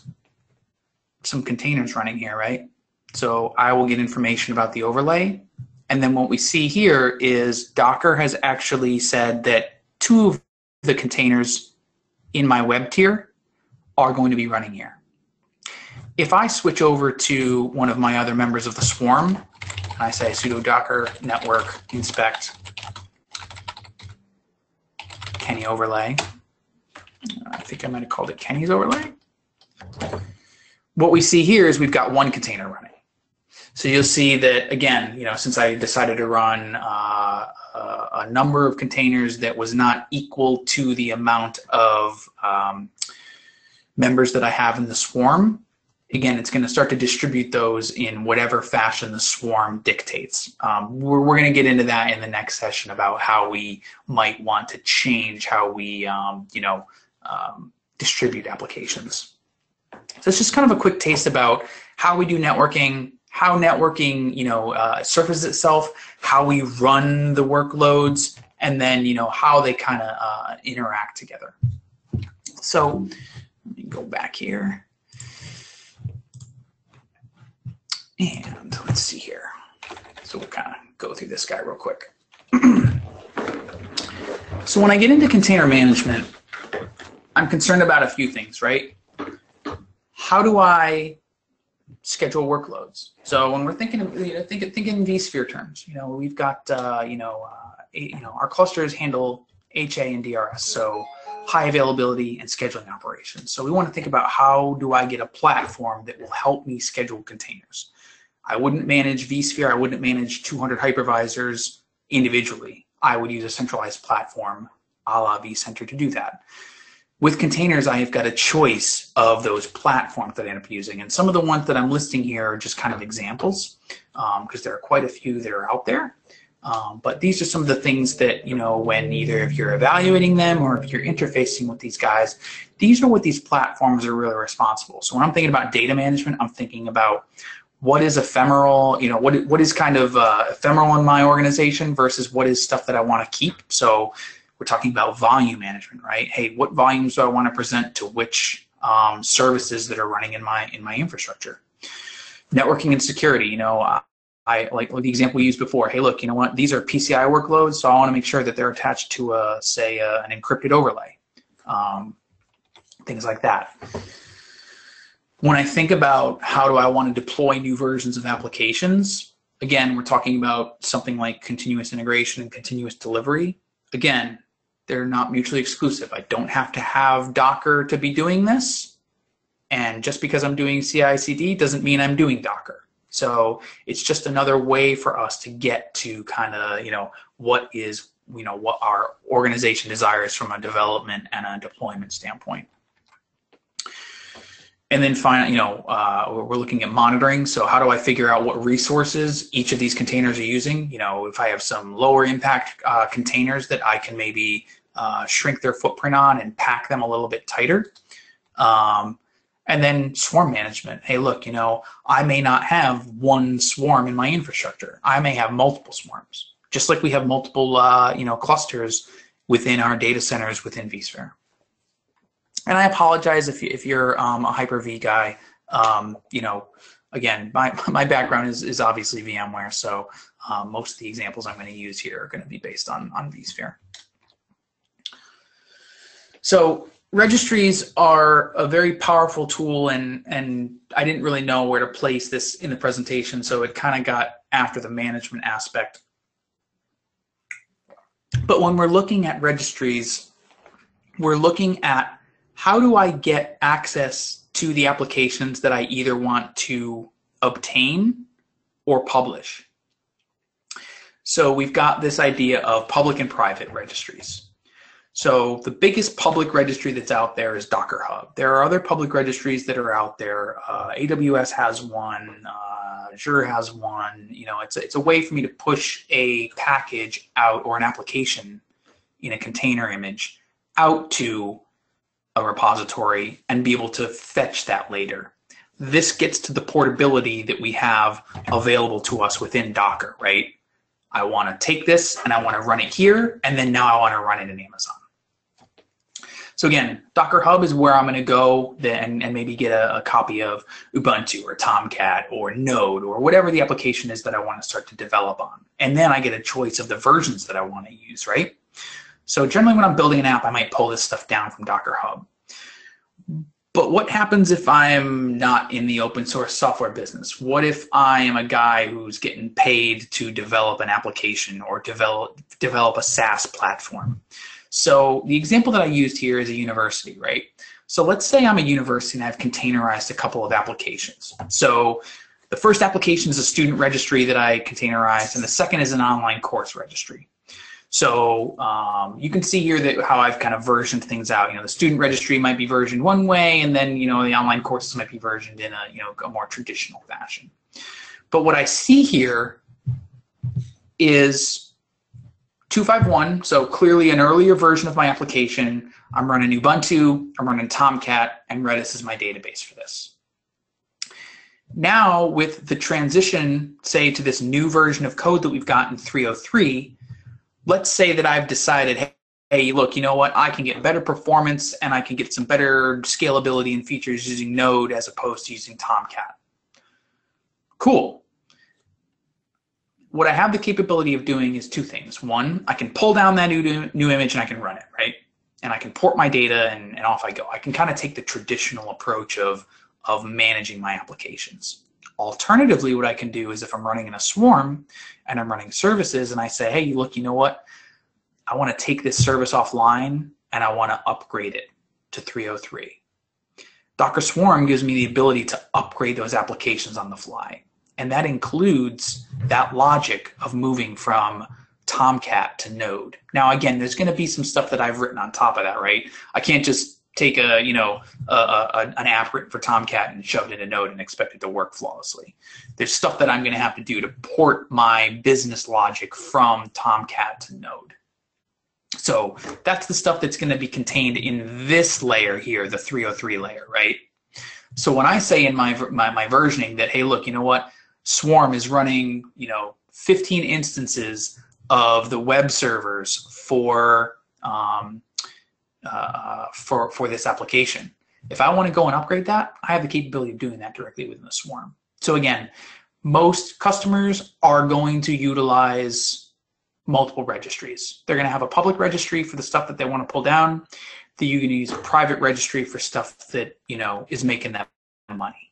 some containers running here, right? So I will get information about the overlay, and then what we see here is Docker has actually said that two of the containers in my web tier are going to be running here. If I switch over to one of my other members of the swarm, and I say sudo docker network inspect Kenny overlay, I think I might have called it Kenny's overlay. What we see here is we've got one container running. So you'll see that again, you know, since I decided to run uh, a, number of containers that was not equal to the amount of um, members that I have in the swarm, again, it's going to start to distribute those in whatever fashion the swarm dictates. Um, we're we're going to get into that in the next session about how we might want to change how we, um, you know, um, distribute applications. So it's just kind of a quick taste about how we do networking, how networking, you know, uh, surfaces itself, how we run the workloads, and then, you know, how they kind of uh, interact together. So let me go back here. And let's see here. So we'll kind of go through this guy real quick. [CLEARS THROAT] so when I get into container management, I'm concerned about a few things, right? How do I schedule workloads. So when we're thinking, of, you know, think, think in vSphere terms, you know, we've got, uh, you know, uh, you know, our clusters handle HA and DRS. So high availability, and scheduling operations. So we want to think about how do I get a platform that will help me schedule containers. I wouldn't manage vSphere, I wouldn't manage 200 hypervisors individually. I would use a centralized platform a la vCenter to do that. With containers, I have got a choice of those platforms that I end up using. And some of the ones that I'm listing here are just kind of examples because um, there are quite a few that are out there. Um, but these are some of the things that, you know, when either if you're evaluating them or if you're interfacing with these guys, these are what these platforms are really responsible. So when I'm thinking about data management, I'm thinking about what is ephemeral, you know, what, what is kind of uh, ephemeral in my organization versus what is stuff that I want to keep. So we're talking about volume management, right? Hey, what volumes do I want to present to which um, services that are running in my in my infrastructure? Networking and security, you know, I like the example we used before. Hey, look, you know what? These are PCI workloads, so I want to make sure that they're attached to, a, say, a, an encrypted overlay, um, things like that. When I think about how do I want to deploy new versions of applications, again, we're talking about something like continuous integration and continuous delivery. Again, they're not mutually exclusive. I don't have to have Docker to be doing this. And just because I'm doing CI/CD doesn't mean I'm doing Docker. So it's just another way for us to get to kind of, you know, what is, you know, what our organization desires from a development and a deployment standpoint. And then finally, you know, uh, we're looking at monitoring. So how do I figure out what resources each of these containers are using? You know, if I have some lower impact uh, containers that I can maybe uh, shrink their footprint on and pack them a little bit tighter. Um, and then swarm management. Hey, look, you know, I may not have one swarm in my infrastructure. I may have multiple swarms, just like we have multiple, uh, you know, clusters within our data centers within vSphere. And I apologize if, you, if you're um, a Hyper-V guy. Um, you know, again, my, my background is, is obviously VMware, so um, most of the examples I'm going to use here are going to be based on, on vSphere. So registries are a very powerful tool and and I didn't really know where to place this in the presentation so it kind of got after the management aspect. But when we're looking at registries, we're looking at how do I get access to the applications that I either want to obtain or publish. So we've got this idea of public and private registries. So the biggest public registry that's out there is Docker Hub. There are other public registries that are out there. Uh, AWS has one. Uh, Azure has one. You know, it's a, it's a way for me to push a package out or an application in a container image out to a repository and be able to fetch that later. This gets to the portability that we have available to us within Docker, right? I want to take this and I want to run it here, and then now I want to run it in Amazon. So again, Docker Hub is where I'm going to go and, and maybe get a, a, copy of Ubuntu or Tomcat or Node or whatever the application is that I want to start to develop on. And then I get a choice of the versions that I want to use, right? So generally when I'm building an app, I might pull this stuff down from Docker Hub. But what happens if I'm not in the open source software business? What if I am a guy who's getting paid to develop an application or develop develop a SaaS platform? So the example that I used here is a university, right? So let's say I'm a university and I've containerized a couple of applications. So the first application is a student registry that I containerized, and the second is an online course registry. So um, you can see here that how I've kind of versioned things out. You know, the student registry might be versioned one way, and then you know the online courses might be versioned in a you know a more traditional fashion. But what I see here is 251, so clearly an earlier version of my application. I'm running Ubuntu, I'm running Tomcat, and Redis is my database for this. Now with the transition, say to this new version of code that we've got in 303, let's say that I've decided, hey, look, you know what, I can get better performance and I can get some better scalability and features using Node as opposed to using Tomcat. Cool what I have the capability of doing is two things. One, I can pull down that new, new image and I can run it, right? And I can port my data and, and off I go. I can kind of take the traditional approach of, of managing my applications. Alternatively, what I can do is if I'm running in a swarm and I'm running services and I say, hey, look, you know what? I want to take this service offline and I want to upgrade it to 303. Docker Swarm gives me the ability to upgrade those applications on the fly. And that includes that logic of moving from Tomcat to Node. Now, again, there's going to be some stuff that I've written on top of that, right? I can't just take a, you know, a, a, an app written for Tomcat and shove it in a Node and expect it to work flawlessly. There's stuff that I'm going to have to do to port my business logic from Tomcat to Node. So that's the stuff that's going to be contained in this layer here, the 303 layer, right? So when I say in my, my, my versioning that, hey, look, you know what? Swarm is running, you know, 15 instances of the web servers for um, uh, for for this application. If I want to go and upgrade that, I have the capability of doing that directly within the Swarm. So again, most customers are going to utilize multiple registries. They're going to have a public registry for the stuff that they want to pull down. That you can use a private registry for stuff that you know is making that money.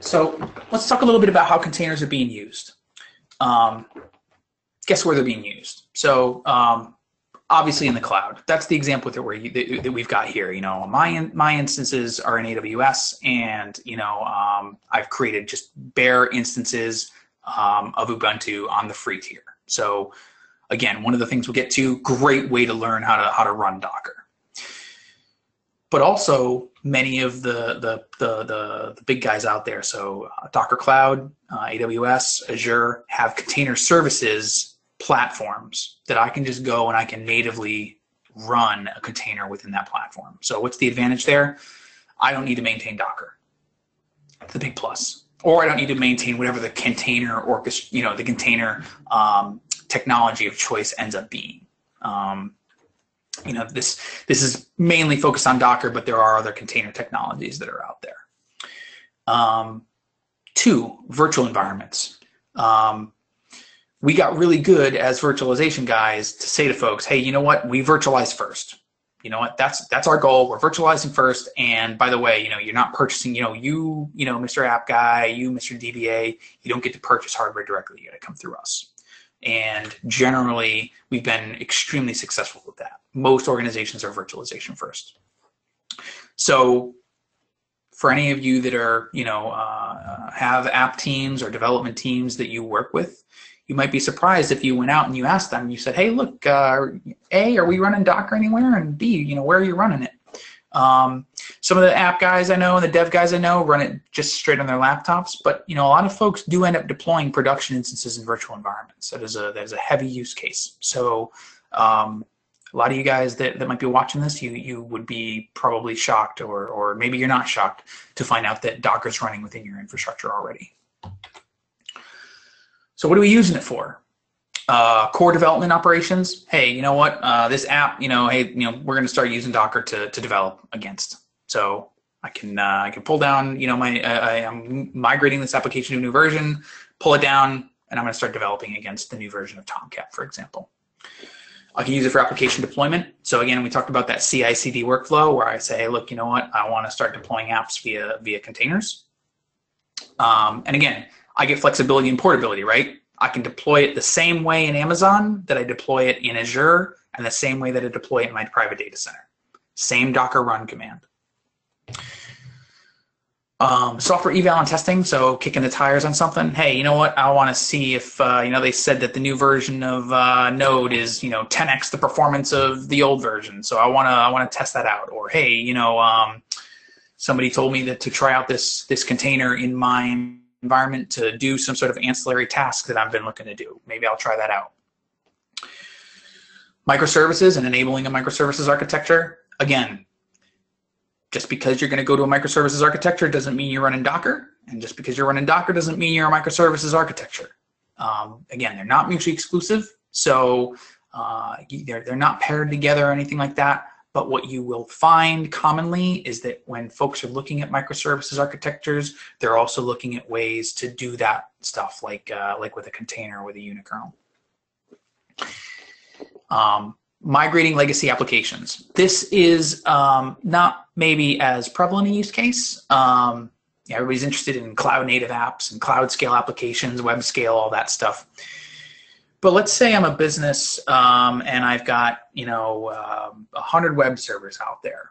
So let's talk a little bit about how containers are being used. Um, guess where they're being used? So um, obviously in the cloud. That's the example that, we that, that we've got here. You know, my my instances are in AWS, and you know, um, I've created just bare instances um, of Ubuntu on the free tier. So again, one of the things we'll get to, great way to learn how to how to run Docker. But also many of the the the the, the big guys out there. So uh, Docker Cloud, uh, AWS, Azure have container services platforms that I can just go and I can natively run a container within that platform. So what's the advantage there? I don't need to maintain Docker. It's a big plus or I don't need to maintain whatever the container orchestra, you know, the container um, technology of choice ends up being. Um, you know, this this is mainly focused on Docker, but there are other container technologies that are out there. Um, two, virtual environments. Um, we got really good as virtualization guys to say to folks, hey, you know what? We virtualize first. You know what? That's that's our goal. We're virtualizing first. And by the way you know you're not purchasing you know you you know mr app guy you mr dba you don't get to purchase hardware directly. You got to come through us. And generally we've been extremely successful with that. Most organizations are virtualization first. So for any of you that are you know uh, have app teams or development teams that you work with you might be surprised if you went out and you asked them, you said, hey, look, uh, A, are we running Docker anywhere? And B, you know, where are you running it? Um, some of the app guys I know and the dev guys I know run it just straight on their laptops, but you know a lot of folks do end up deploying production instances in virtual environments. That is a that is a heavy use case. So um, a lot of you guys that, that might be watching this, you you would be probably shocked, or or maybe you're not shocked to find out that Docker's running within your infrastructure already. So what are we using it for? Uh, core development operations. Hey, you know what? Uh, this app, you know, hey, you know, we're going to start using Docker to, to develop against. So I can uh, I can pull down, you know, my I, I'm migrating this application to a new version, pull it down, and I'm going to start developing against the new version of Tomcat, for example. I can use it for application deployment. So again, we talked about that CI/CD workflow where I say, hey, look, you know what? I want to start deploying apps via via containers. Um, and again, I get flexibility and portability, right? I can deploy it the same way in Amazon that I deploy it in Azure and the same way that I deploy it in my private data center. Same Docker run command. Um, software eval and testing, so kicking the tires on something. Hey, you know what? I want to see if uh, you know they said that the new version of uh, Node is you know 10x the performance of the old version, so I want to I want to test that out. Or hey, you know, um, somebody told me that to try out this this container in my environment to do some sort of ancillary task that I've been looking to do. Maybe I'll try that out. Microservices and enabling a microservices architecture. Again, just because you're going to go to a microservices architecture doesn't mean you're running Docker. And just because you're running Docker doesn't mean you're a microservices architecture. Um, again, they're not mutually exclusive. So uh, they're, they're not paired together or anything like that. But what you will find commonly is that when folks are looking at microservices architectures, they're also looking at ways to do that stuff, like uh, like with a container with a unikernel. Um, migrating legacy applications. This is um, not maybe as prevalent a use case. Um, everybody's interested in cloud native apps and cloud scale applications, web scale, all that stuff. but let's say I'm a business um, and I've got you know a hundred web servers out there.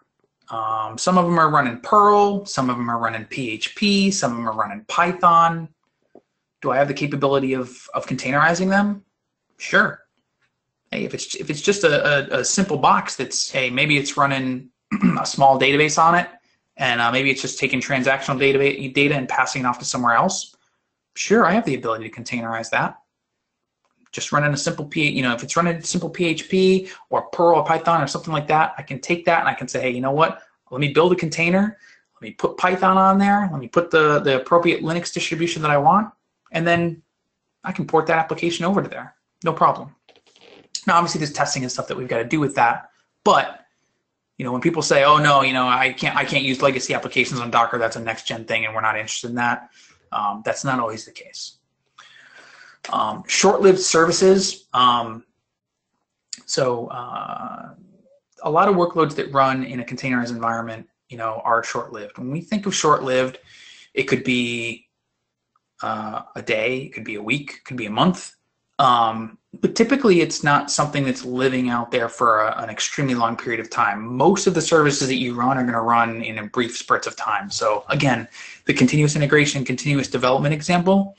Um, some of them are running Perl, some of them are running PHP, some of them are running Python. Do I have the capability of of containerizing them? Sure. Hey, if it's if it's just a, a, a simple box that's hey maybe it's running [CLEARS THROAT] a small database on it, and uh, maybe it's just taking transactional data data and passing it off to somewhere else. Sure, I have the ability to containerize that just running a simple P, you know, if it's running simple PHP or Perl or Python or something like that, I can take that and I can say, hey, you know what? Let me build a container. Let me put Python on there. Let me put the, the appropriate Linux distribution that I want. And then I can port that application over to there. No problem. Now, obviously, there's testing and stuff that we've got to do with that. But you know, when people say, "Oh no, you know, I can't, I can't use legacy applications on Docker. That's a next gen thing, and we're not interested in that." Um, that's not always the case. Um, short-lived services. Um, so uh, a lot of workloads that run in a containerized environment, you know, are short-lived. When we think of short-lived, it could be uh, a day, it could be a week, it could be a month. Um, but typically, it's not something that's living out there for a, an extremely long period of time. Most of the services that you run are going to run in brief spurts of time. So again, the continuous integration, continuous development example,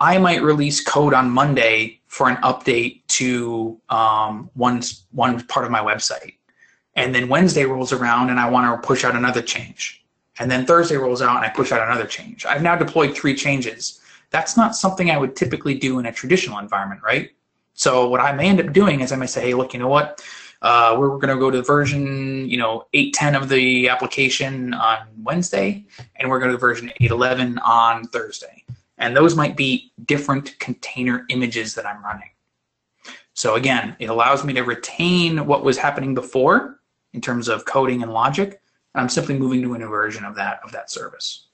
I might release code on Monday for an update to um, one one part of my website, and then Wednesday rolls around and I want to push out another change, and then Thursday rolls out and I push out another change. I've now deployed three changes. That's not something I would typically do in a traditional environment, right? So what I may end up doing is I may say, hey, look, you know what? Uh, we're going to go to version, you know, 8.10 of the application on Wednesday, and we're going to version 8.11 on Thursday. And those might be different container images that I'm running. So again, it allows me to retain what was happening before in terms of coding and logic. And I'm simply moving to a new version of that, of that service.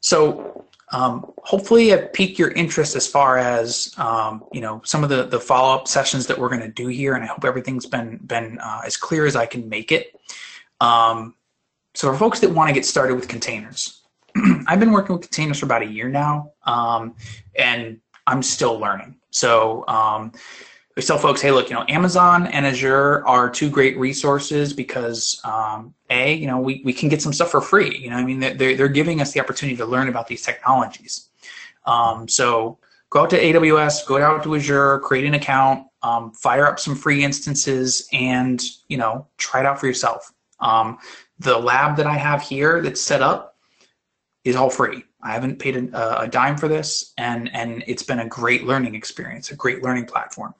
So um, hopefully I've piqued your interest as far as um, you know some of the, the follow-up sessions that we're going to do here, and I hope everything's been been uh, as clear as I can make it. Um, so for folks that want to get started with containers, [CLEARS THROAT] I've been working with containers for about a year now, um, and I'm still learning. So um, we tell folks, hey, look, you know, Amazon and Azure are two great resources because um, a, you know, we, we can get some stuff for free. You know, I mean, they're they're giving us the opportunity to learn about these technologies. Um, so go out to AWS, go out to Azure, create an account, um, fire up some free instances, and you know, try it out for yourself. Um, the lab that I have here that's set up is all free. I haven't paid a, a, dime for this, and and it's been a great learning experience, a great learning platform.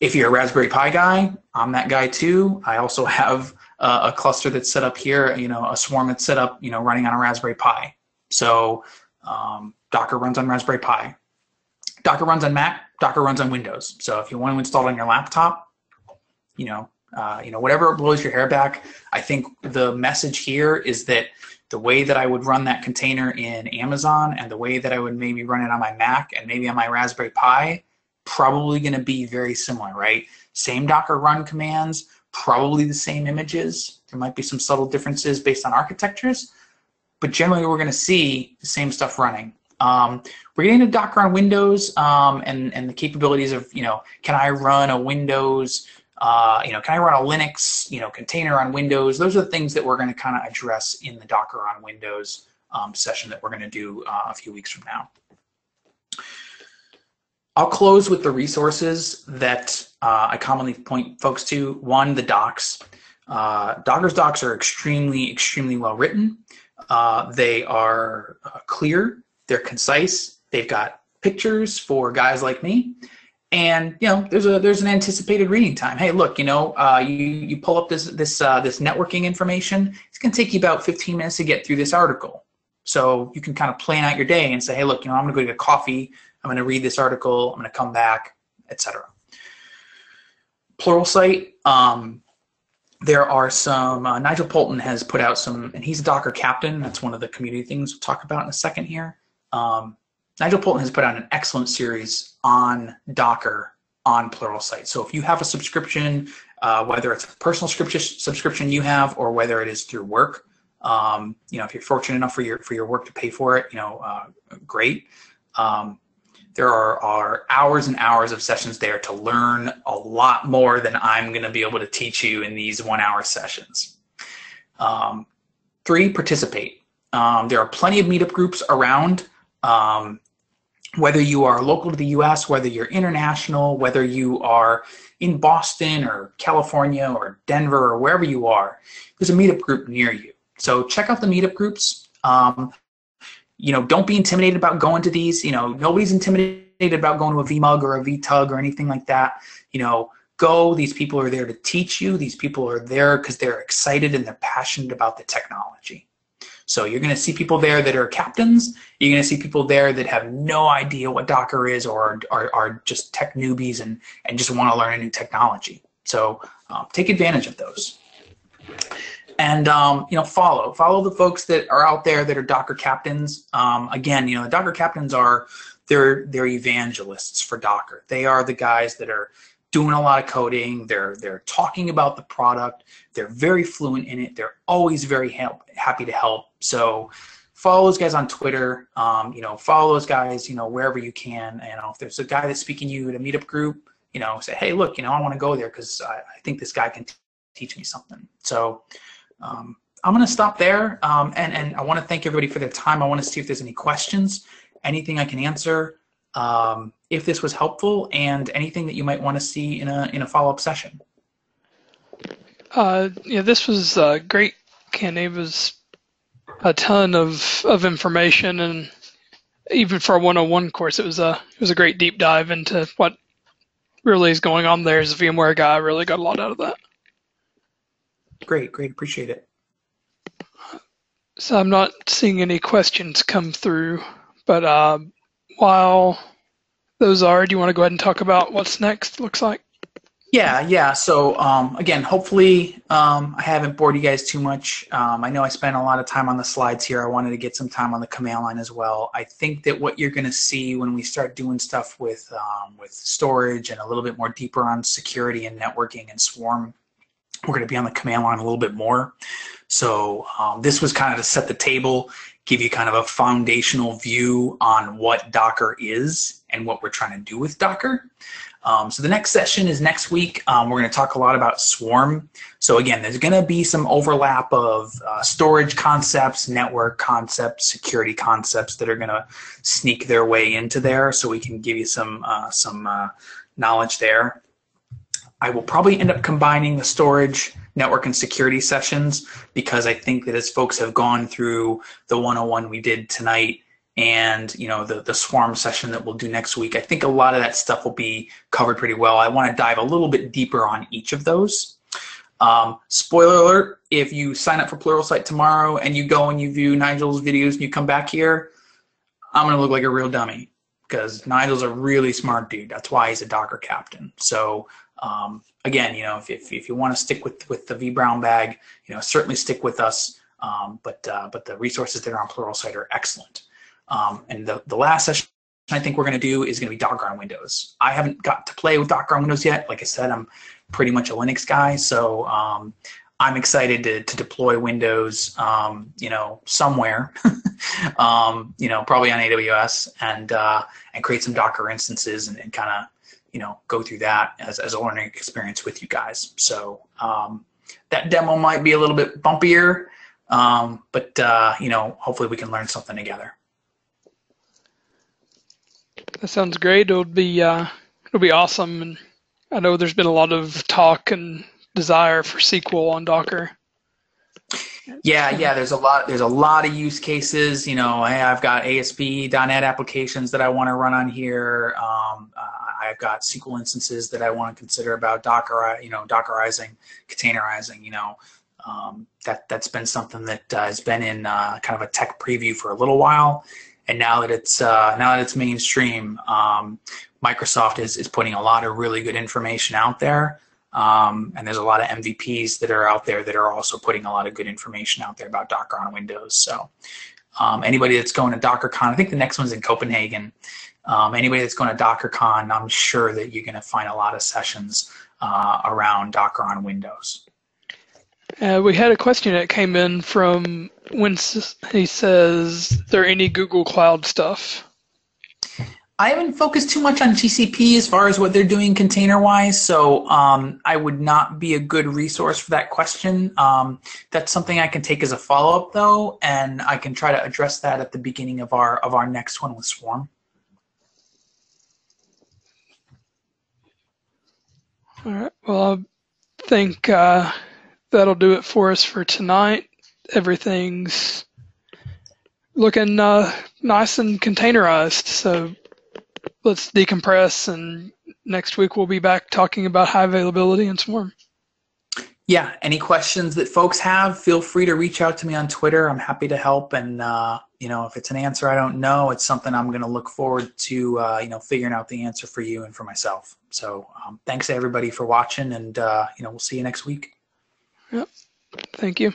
If you're a Raspberry Pi guy, I'm that guy too. I also have a, a cluster that's set up here, you know, a swarm that's set up, you know, running on a Raspberry Pi. So um, Docker runs on Raspberry Pi. Docker runs on Mac. Docker runs on Windows. So if you want to install it on your laptop, you know, uh, you know, whatever blows your hair back. I think the message here is that the way that I would run that container in Amazon and the way that I would maybe run it on my Mac and maybe on my Raspberry Pi, probably going to be very similar, right? Same Docker run commands, probably the same images. There might be some subtle differences based on architectures, but generally we're going to see the same stuff running. Um, we're getting to Docker on Windows um, and, and the capabilities of, you know, can I run a Windows uh, you know, can I run a Linux, you know, container on Windows? Those are the things that we're going to kind of address in the Docker on Windows um, session that we're going to do uh, a few weeks from now. I'll close with the resources that uh, I commonly point folks to. One, the docs. Uh, Docker's docs are extremely, extremely well written. Uh, they are uh, clear, they're concise, they've got pictures for guys like me, and you know there's a there's an anticipated reading time hey look you know uh, you you pull up this this uh, this networking information it's to take you about 15 minutes to get through this article so you can kind of plan out your day and say hey look you know i'm to go get coffee i'm going to read this article i'm going to come back etc pluralsight um, there are some uh, nigel poulton has put out some and he's a docker captain that's one of the community things we'll talk about in a second here um, Nigel Poulton has put out an excellent series on Docker on Pluralsight. So if you have a subscription, uh, whether it's a personal subscription you have or whether it is through work, um, you know, if you're fortunate enough for your for your work to pay for it, you know, uh, great. Um, there are, are hours and hours of sessions there to learn a lot more than I'm going to be able to teach you in these one hour sessions. Um, three, participate. Um, there are plenty of meetup groups around. Um, whether you are local to the US, whether you're international, whether you are in Boston or California or Denver or wherever you are, there's a meetup group near you. So check out the meetup groups. Um, you know, don't be intimidated about going to these. You know, nobody's intimidated about going to a VMUG or a VTUG or anything like that. You know, go. These people are there to teach you. These people are there because they're excited and they're passionate about the technology. So you're going to see people there that are captains. You're going to see people there that have no idea what Docker is or are, are just tech newbies and, and just want to learn a new technology. So um, take advantage of those. And um, you know, follow follow the folks that are out there that are Docker captains. Um, again, you know, the Docker captains are they're they're evangelists for Docker. They are the guys that are doing a lot of coding. They're they're talking about the product. They're very fluent in it. They're always very help, happy to help. So follow those guys on Twitter. Um, you know, follow those guys. You know, wherever you can. Know, if there's a guy that's speaking you at a meetup group, you know, say, hey, look, you know, I want to go there because I, I, think this guy can t- teach me something. So um, I'm going to stop there. Um, and and I want to thank everybody for their time. I want to see if there's any questions, anything I can answer um, if this was helpful and anything that you might want to see in a, in a follow-up session. Uh, yeah, this was uh, great, Ken. It was a ton of, of information and even for a 101 course, it was a it was a great deep dive into what really is going on there. As a VMware guy, I really got a lot out of that. Great, great, appreciate it. So I'm not seeing any questions come through, but uh, while those are, do you want to go ahead and talk about what's next? Looks like. Yeah, yeah. So um, again, hopefully um, I haven't bored you guys too much. Um, I know I spent a lot of time on the slides here. I wanted to get some time on the command line as well. I think that what you're going to see when we start doing stuff with um, with storage and a little bit more deeper on security and networking and swarm, we're going to be on the command line a little bit more. So um, this was kind of to set the table give you kind of a foundational view on what Docker is and what we're trying to do with Docker. Um, so the next session is next week. Um, we're going to talk a lot about Swarm. So again, there's going to be some overlap of uh, storage concepts, network concepts, security concepts that are going to sneak their way into there. So we can give you some uh, some uh, knowledge there. I will probably end up combining the storage network and security sessions because I think that as folks have gone through the 101 we did tonight and you know the the swarm session that we'll do next week, I think a lot of that stuff will be covered pretty well. I want to dive a little bit deeper on each of those. Um, spoiler alert: if you sign up for Pluralsight tomorrow and you go and you view Nigel's videos and you come back here, I'm gonna look like a real dummy because Nigel's a really smart dude. That's why he's a Docker captain. So um, again, you know, if, if, if you want to stick with with the vBrownBag, you know, certainly stick with us. Um, but uh, but the resources that are on Pluralsight are excellent. Um, and the the last session I think we're going to do is going to be Docker on Windows. I haven't got to play with Docker on Windows yet. Like I said, I'm pretty much a Linux guy, so um, I'm excited to, to deploy Windows, um, you know, somewhere, [LAUGHS] um, you know, probably on AWS, and uh, and create some Docker instances and, and kind of you know go through that as, as a learning experience with you guys so um, that demo might be a little bit bumpier um, but uh, you know hopefully we can learn something together that sounds great it'll be uh, it'll be awesome and i know there's been a lot of talk and desire for sql on docker yeah, yeah. There's a lot. There's a lot of use cases. You know, hey, I've got ASP.NET applications that I want to run on here. Um, uh, I've got SQL instances that I want to consider about Docker. You know, Dockerizing, containerizing. You know, um, that that's been something that uh, has been in uh, kind of a tech preview for a little while, and now that it's uh, now that it's mainstream, um, Microsoft is is putting a lot of really good information out there. Um, and there's a lot of MVPs that are out there that are also putting a lot of good information out there about Docker on Windows. So um, anybody that's going to DockerCon, I think the next one's in Copenhagen. Um, anybody that's going to DockerCon, I'm sure that you're going to find a lot of sessions uh, around Docker on Windows. Uh, we had a question that came in from when he says, "There any Google Cloud stuff?" I haven't focused too much on GCP as far as what they're doing container wise, so um, I would not be a good resource for that question. Um, that's something I can take as a follow up though, and I can try to address that at the beginning of our of our next one with Swarm. All right. Well, I think uh, that'll do it for us for tonight. Everything's looking uh, nice and containerized. So let's decompress, and next week we'll be back talking about high availability and Swarm. Yeah, any questions that folks have, feel free to reach out to me on Twitter. I'm happy to help. And, uh, you know, if it's an answer I don't know, it's something I'm going to look forward to, uh, you know, figuring out the answer for you and for myself. So um, thanks everybody for watching and, uh, you know, we'll see you next week. Yep. Thank you.